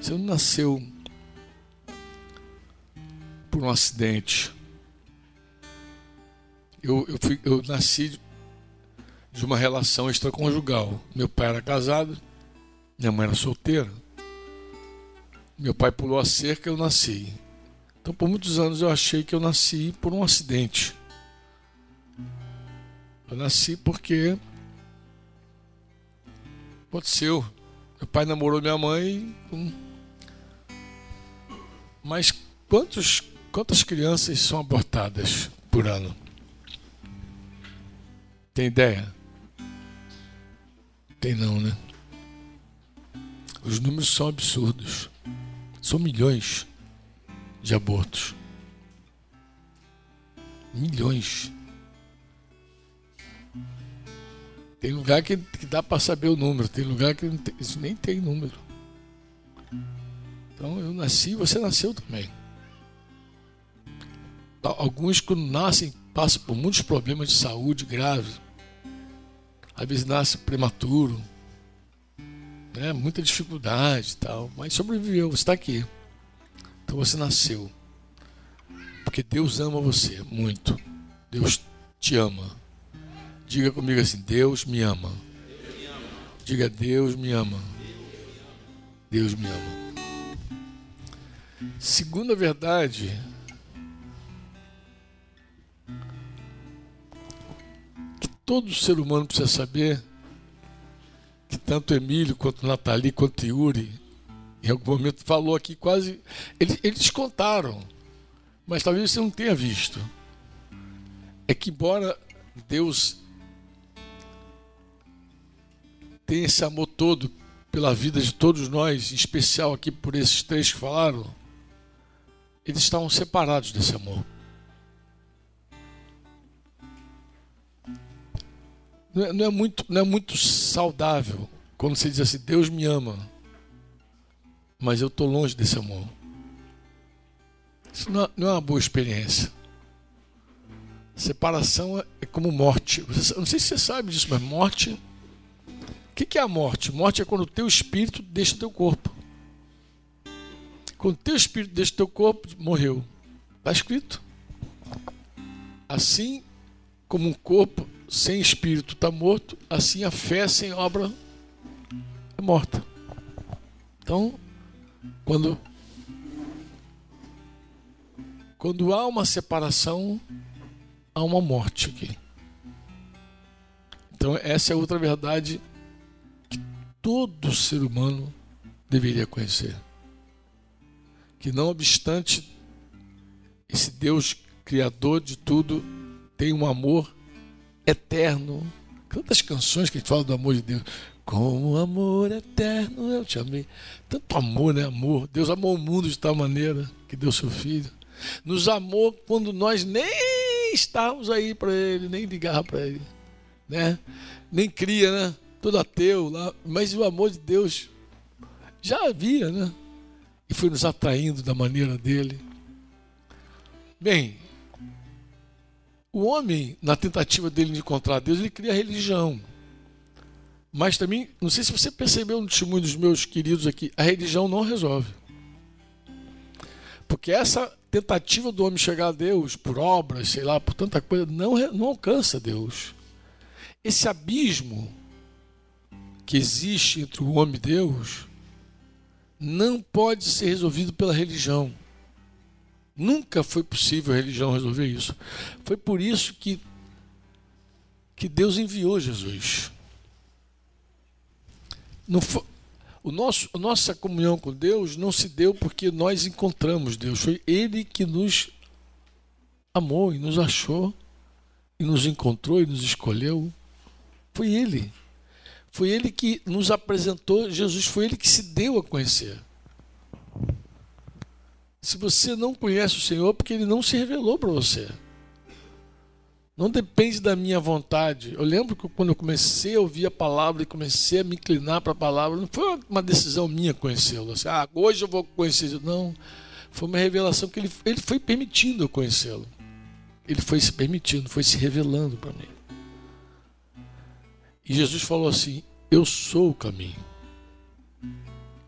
Speaker 2: Você não nasceu por um acidente. Eu, eu, fui, eu nasci de uma relação extraconjugal. Meu pai era casado, minha mãe era solteira. Meu pai pulou a cerca e eu nasci. Então, por muitos anos, eu achei que eu nasci por um acidente. Eu nasci porque Aconteceu. Meu pai namorou minha mãe. Mas quantos, quantas crianças são abortadas por ano? Tem ideia? Tem não, né? Os números são absurdos. São milhões de abortos. Milhões. Tem lugar que, que dá para saber o número, tem lugar que tem, nem tem número. Então eu nasci, você nasceu também. alguns quando nascem passam por muitos problemas de saúde graves. Às vezes nasce prematuro, né? muita dificuldade e tal, mas sobreviveu, você está aqui. Então você nasceu. Porque Deus ama você muito. Deus te ama. Diga comigo assim: Deus me ama. Diga: Deus me ama. Deus me ama. Segunda verdade, que todo ser humano precisa saber, que tanto Emílio quanto Nathalie quanto Yuri, em algum momento falou aqui quase. Eles, eles contaram, mas talvez você não tenha visto. É que, embora Deus tenha esse amor todo pela vida de todos nós, em especial aqui por esses três que falaram, eles estavam separados desse amor. Não é, não é, muito, não é muito saudável quando você diz assim: Deus me ama, mas eu estou longe desse amor. Isso não, é, não é uma boa experiência. Separação é, é como morte. Você, não sei se você sabe disso, mas morte. O que, que é a morte? Morte é quando o teu espírito deixa o teu corpo. Quando teu espírito deixa teu corpo, morreu. Está escrito. Assim como um corpo sem espírito está morto, assim a fé sem obra é morta. Então, quando quando há uma separação, há uma morte aqui. Então, essa é outra verdade todo ser humano deveria conhecer que não obstante esse Deus criador de tudo tem um amor eterno. Quantas canções que a gente fala do amor de Deus. Como amor eterno eu te amei. Tanto amor, né? Amor. Deus amou o mundo de tal maneira que deu seu filho. Nos amou quando nós nem estávamos aí para ele, nem ligava para ele, né? Nem cria, né? Todo ateu lá, mas o amor de Deus já havia, né? e foi nos atraindo da maneira dele. Bem, o homem, na tentativa dele de encontrar Deus, ele cria religião. Mas também, não sei se você percebeu no testemunho dos meus queridos aqui, a religião não resolve. Porque essa tentativa do homem chegar a Deus por obras, sei lá, por tanta coisa, não, não alcança Deus. Esse abismo que existe entre o homem e Deus não pode ser resolvido pela religião. Nunca foi possível a religião resolver isso. Foi por isso que, que Deus enviou Jesus. Foi, o nosso, a nossa comunhão com Deus não se deu porque nós encontramos Deus. Foi Ele que nos amou e nos achou, e nos encontrou e nos escolheu. Foi Ele. Foi ele que nos apresentou Jesus, foi ele que se deu a conhecer. Se você não conhece o Senhor, porque ele não se revelou para você. Não depende da minha vontade. Eu lembro que quando eu comecei a ouvir a palavra e comecei a me inclinar para a palavra, não foi uma decisão minha conhecê-lo. Assim, ah, hoje eu vou conhecer. Não. Foi uma revelação que ele, ele foi permitindo eu conhecê-lo. Ele foi se permitindo, foi se revelando para mim. E Jesus falou assim: Eu sou o caminho.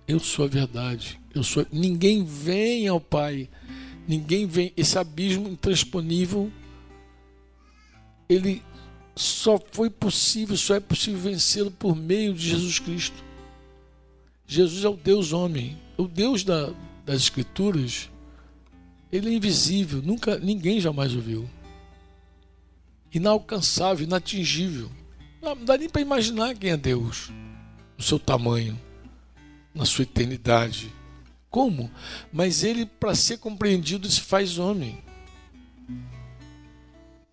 Speaker 2: Eu sou a verdade. Eu sou. Ninguém vem ao Pai. Ninguém vem. Esse abismo intransponível, ele só foi possível, só é possível vencê-lo por meio de Jesus Cristo. Jesus é o Deus homem, o Deus da, das Escrituras. Ele é invisível, nunca ninguém jamais o viu. Inalcançável, inatingível. Não, dá nem para imaginar quem é Deus, no seu tamanho, na sua eternidade. Como? Mas ele, para ser compreendido, se faz homem.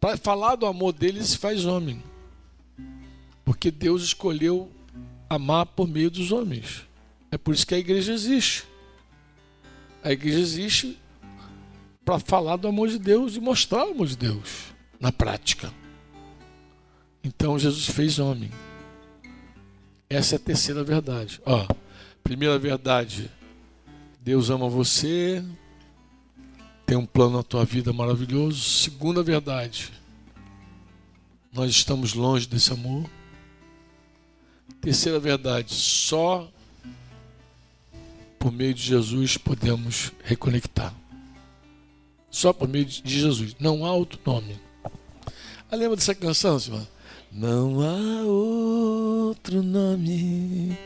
Speaker 2: Para falar do amor dele, se faz homem. Porque Deus escolheu amar por meio dos homens. É por isso que a igreja existe. A igreja existe para falar do amor de Deus e mostrar o amor de Deus na prática. Então Jesus fez homem. Essa é a terceira verdade. Ó, primeira verdade, Deus ama você. tem um plano na tua vida maravilhoso. Segunda verdade, nós estamos longe desse amor. Terceira verdade, só por meio de Jesus podemos reconectar. Só por meio de Jesus. Não há outro nome. Ah, lembra dessa canção, senhor? Não há outro nome.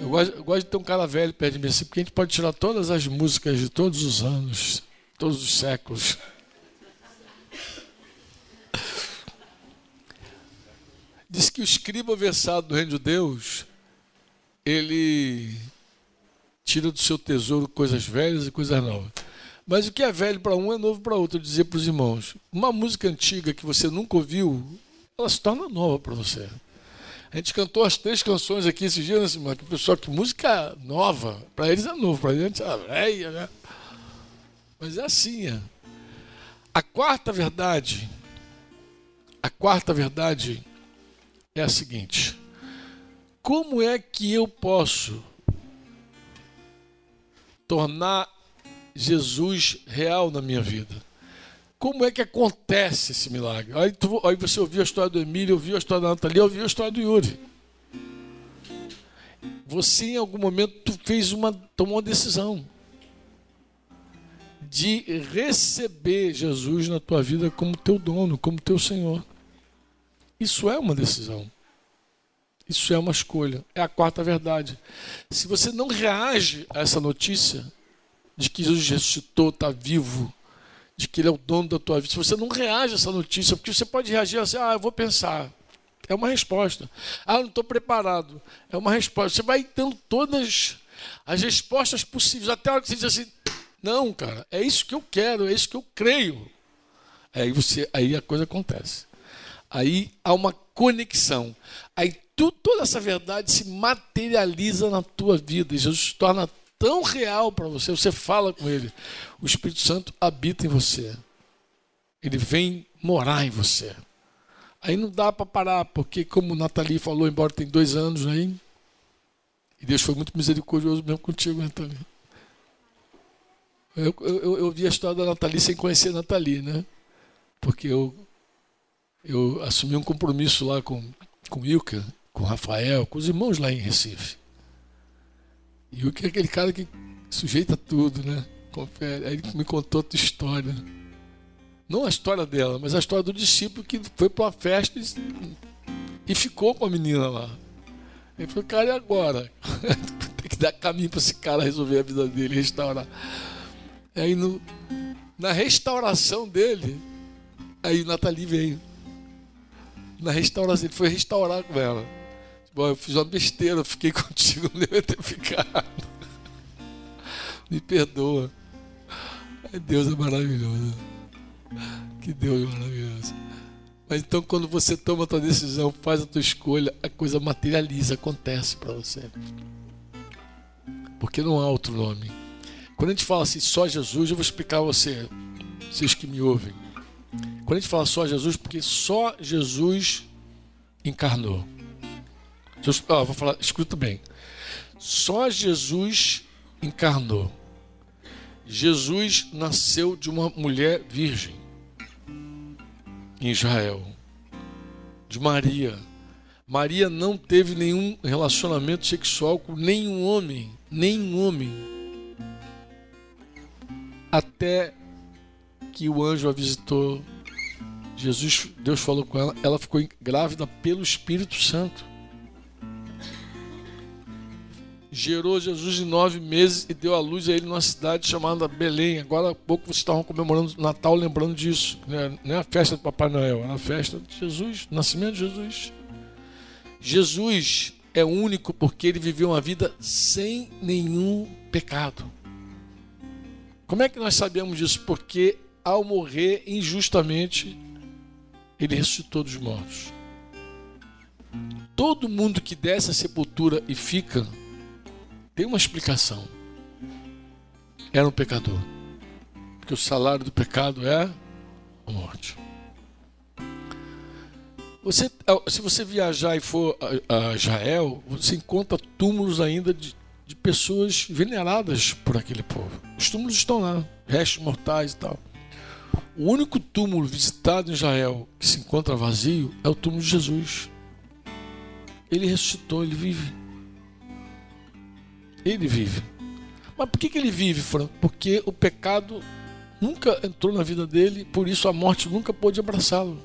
Speaker 2: Eu gosto, eu gosto de ter um cara velho perto de mim assim, porque a gente pode tirar todas as músicas de todos os anos, todos os séculos. Diz que o escriba versado do reino de Deus, ele tira do seu tesouro coisas velhas e coisas novas. Mas o que é velho para um é novo para outro. Dizia para os irmãos: uma música antiga que você nunca ouviu, ela se torna nova para você. A gente cantou as três canções aqui esses dias, né, o pessoal, que música nova, para eles é novo, para a gente é velha, né? Mas é assim. É. A quarta verdade, a quarta verdade é a seguinte: como é que eu posso tornar Jesus real na minha vida? Como é que acontece esse milagre? Aí, tu, aí você ouviu a história do Emílio, ouviu a história da Natalia, ouviu a história do Yuri. Você em algum momento fez uma, tomou uma decisão de receber Jesus na tua vida como teu dono, como teu Senhor. Isso é uma decisão. Isso é uma escolha. É a quarta verdade. Se você não reage a essa notícia de que Jesus ressuscitou, está vivo, de que Ele é o dono da tua vida, se você não reage a essa notícia, porque você pode reagir assim, ah, eu vou pensar. É uma resposta. Ah, eu não estou preparado. É uma resposta. Você vai tendo todas as respostas possíveis, até a hora que você diz assim, não, cara, é isso que eu quero, é isso que eu creio. Aí, você, aí a coisa acontece. Aí há uma conexão. Aí tu, toda essa verdade se materializa na tua vida. Jesus se torna tão real para você, você fala com ele. O Espírito Santo habita em você. Ele vem morar em você. Aí não dá para parar, porque como Nathalie falou, embora tem dois anos aí, e Deus foi muito misericordioso mesmo contigo, Nathalie. Eu, eu, eu vi a história da Nathalie sem conhecer a Nathalie, né? Porque eu, eu assumi um compromisso lá com, com Ilka, com Rafael, com os irmãos lá em Recife. E que é aquele cara que sujeita tudo, né? Confere. Aí ele me contou a tua história. Não a história dela, mas a história do discípulo que foi para uma festa e, e, ficou com a menina lá. Ele falou, cara, e agora? Tem que dar caminho para esse cara resolver a vida dele, restaurar. Aí no, na restauração dele, aí Nathalie veio. Na restauração, ele foi restaurar com ela. Bom, eu fiz uma besteira, fiquei contigo, não devia ter ficado. Me perdoa. Deus é maravilhoso. Que Deus é maravilhoso. Mas então, quando você toma a tua decisão, faz a tua escolha, a coisa materializa, acontece para você. Porque não há outro nome. Quando a gente fala assim, só Jesus, eu vou explicar a você, vocês que me ouvem. Quando a gente fala só Jesus, porque só Jesus encarnou. Jesus, ó, vou falar, escuta bem. Só Jesus encarnou. Jesus nasceu de uma mulher virgem em Israel, de Maria. Maria não teve nenhum relacionamento sexual com nenhum homem, nenhum homem, até que o anjo a visitou. Jesus, Deus falou com ela, ela ficou grávida pelo Espírito Santo gerou Jesus em nove meses e deu a luz a ele numa cidade chamada Belém. Agora há pouco vocês estavam comemorando Natal lembrando disso. Né? Não é a festa do Papai Noel, é a festa de Jesus, nascimento de Jesus. Jesus é único porque ele viveu uma vida sem nenhum pecado. Como é que nós sabemos disso? Porque ao morrer injustamente, ele ressuscitou dos mortos. Todo mundo que desce a sepultura e fica tem uma explicação. Era um pecador. Porque o salário do pecado é a morte. Você, se você viajar e for a Israel, você encontra túmulos ainda de, de pessoas veneradas por aquele povo. Os túmulos estão lá, restos mortais e tal. O único túmulo visitado em Israel que se encontra vazio é o túmulo de Jesus. Ele ressuscitou, ele vive. Ele vive. Mas por que, que ele vive, Franco? Porque o pecado nunca entrou na vida dele, por isso a morte nunca pôde abraçá-lo.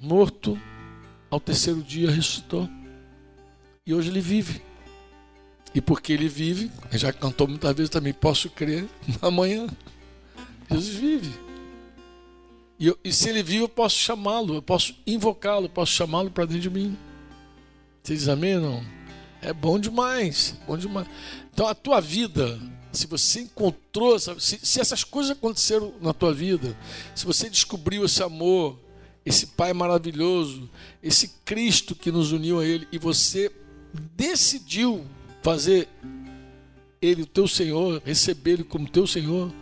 Speaker 2: Morto, ao terceiro dia ressuscitou. E hoje ele vive. E porque ele vive, já cantou muitas vezes também, posso crer amanhã. Jesus vive. E, eu, e se ele vive, eu posso chamá-lo, eu posso invocá-lo, posso chamá-lo para dentro de mim. Vocês dizem amém ou não? É bom demais, bom demais. Então a tua vida, se você encontrou, se, se essas coisas aconteceram na tua vida, se você descobriu esse amor, esse Pai maravilhoso, esse Cristo que nos uniu a Ele, e você decidiu fazer Ele o teu Senhor, receber Ele como teu Senhor,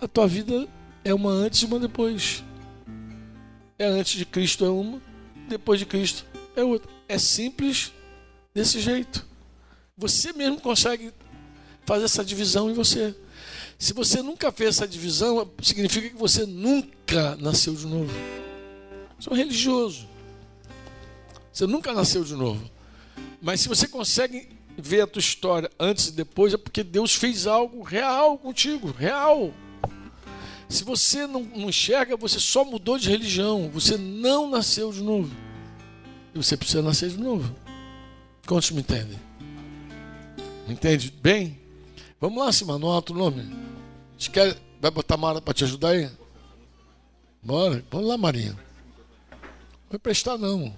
Speaker 2: a tua vida é uma antes e uma depois. É antes de Cristo é uma, depois de Cristo é outra. É simples desse jeito. Você mesmo consegue fazer essa divisão em você. Se você nunca fez essa divisão, significa que você nunca nasceu de novo. Você é um religioso. Você nunca nasceu de novo. Mas se você consegue ver a tua história antes e depois, é porque Deus fez algo real contigo, real. Se você não, não enxerga, você só mudou de religião, você não nasceu de novo. E você precisa nascer de novo. Quantos me entendem? Me entende bem? Vamos lá, Simão, anota o nome. Quer, vai botar Mara para te ajudar aí? Bora, vamos lá, Marinha. Não vai prestar não.
Speaker 6: Não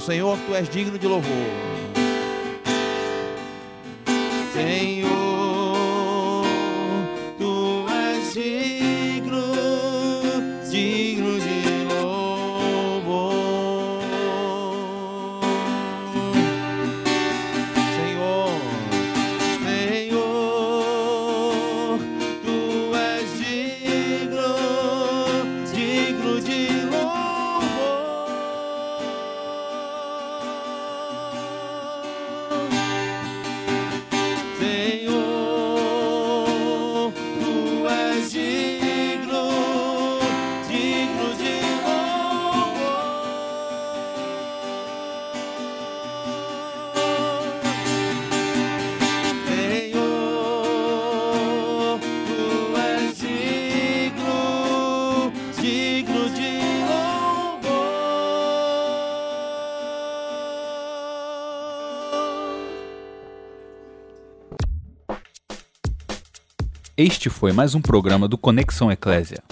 Speaker 6: Senhor, tu és digno de louvor.
Speaker 1: Este foi mais um programa do Conexão Eclésia.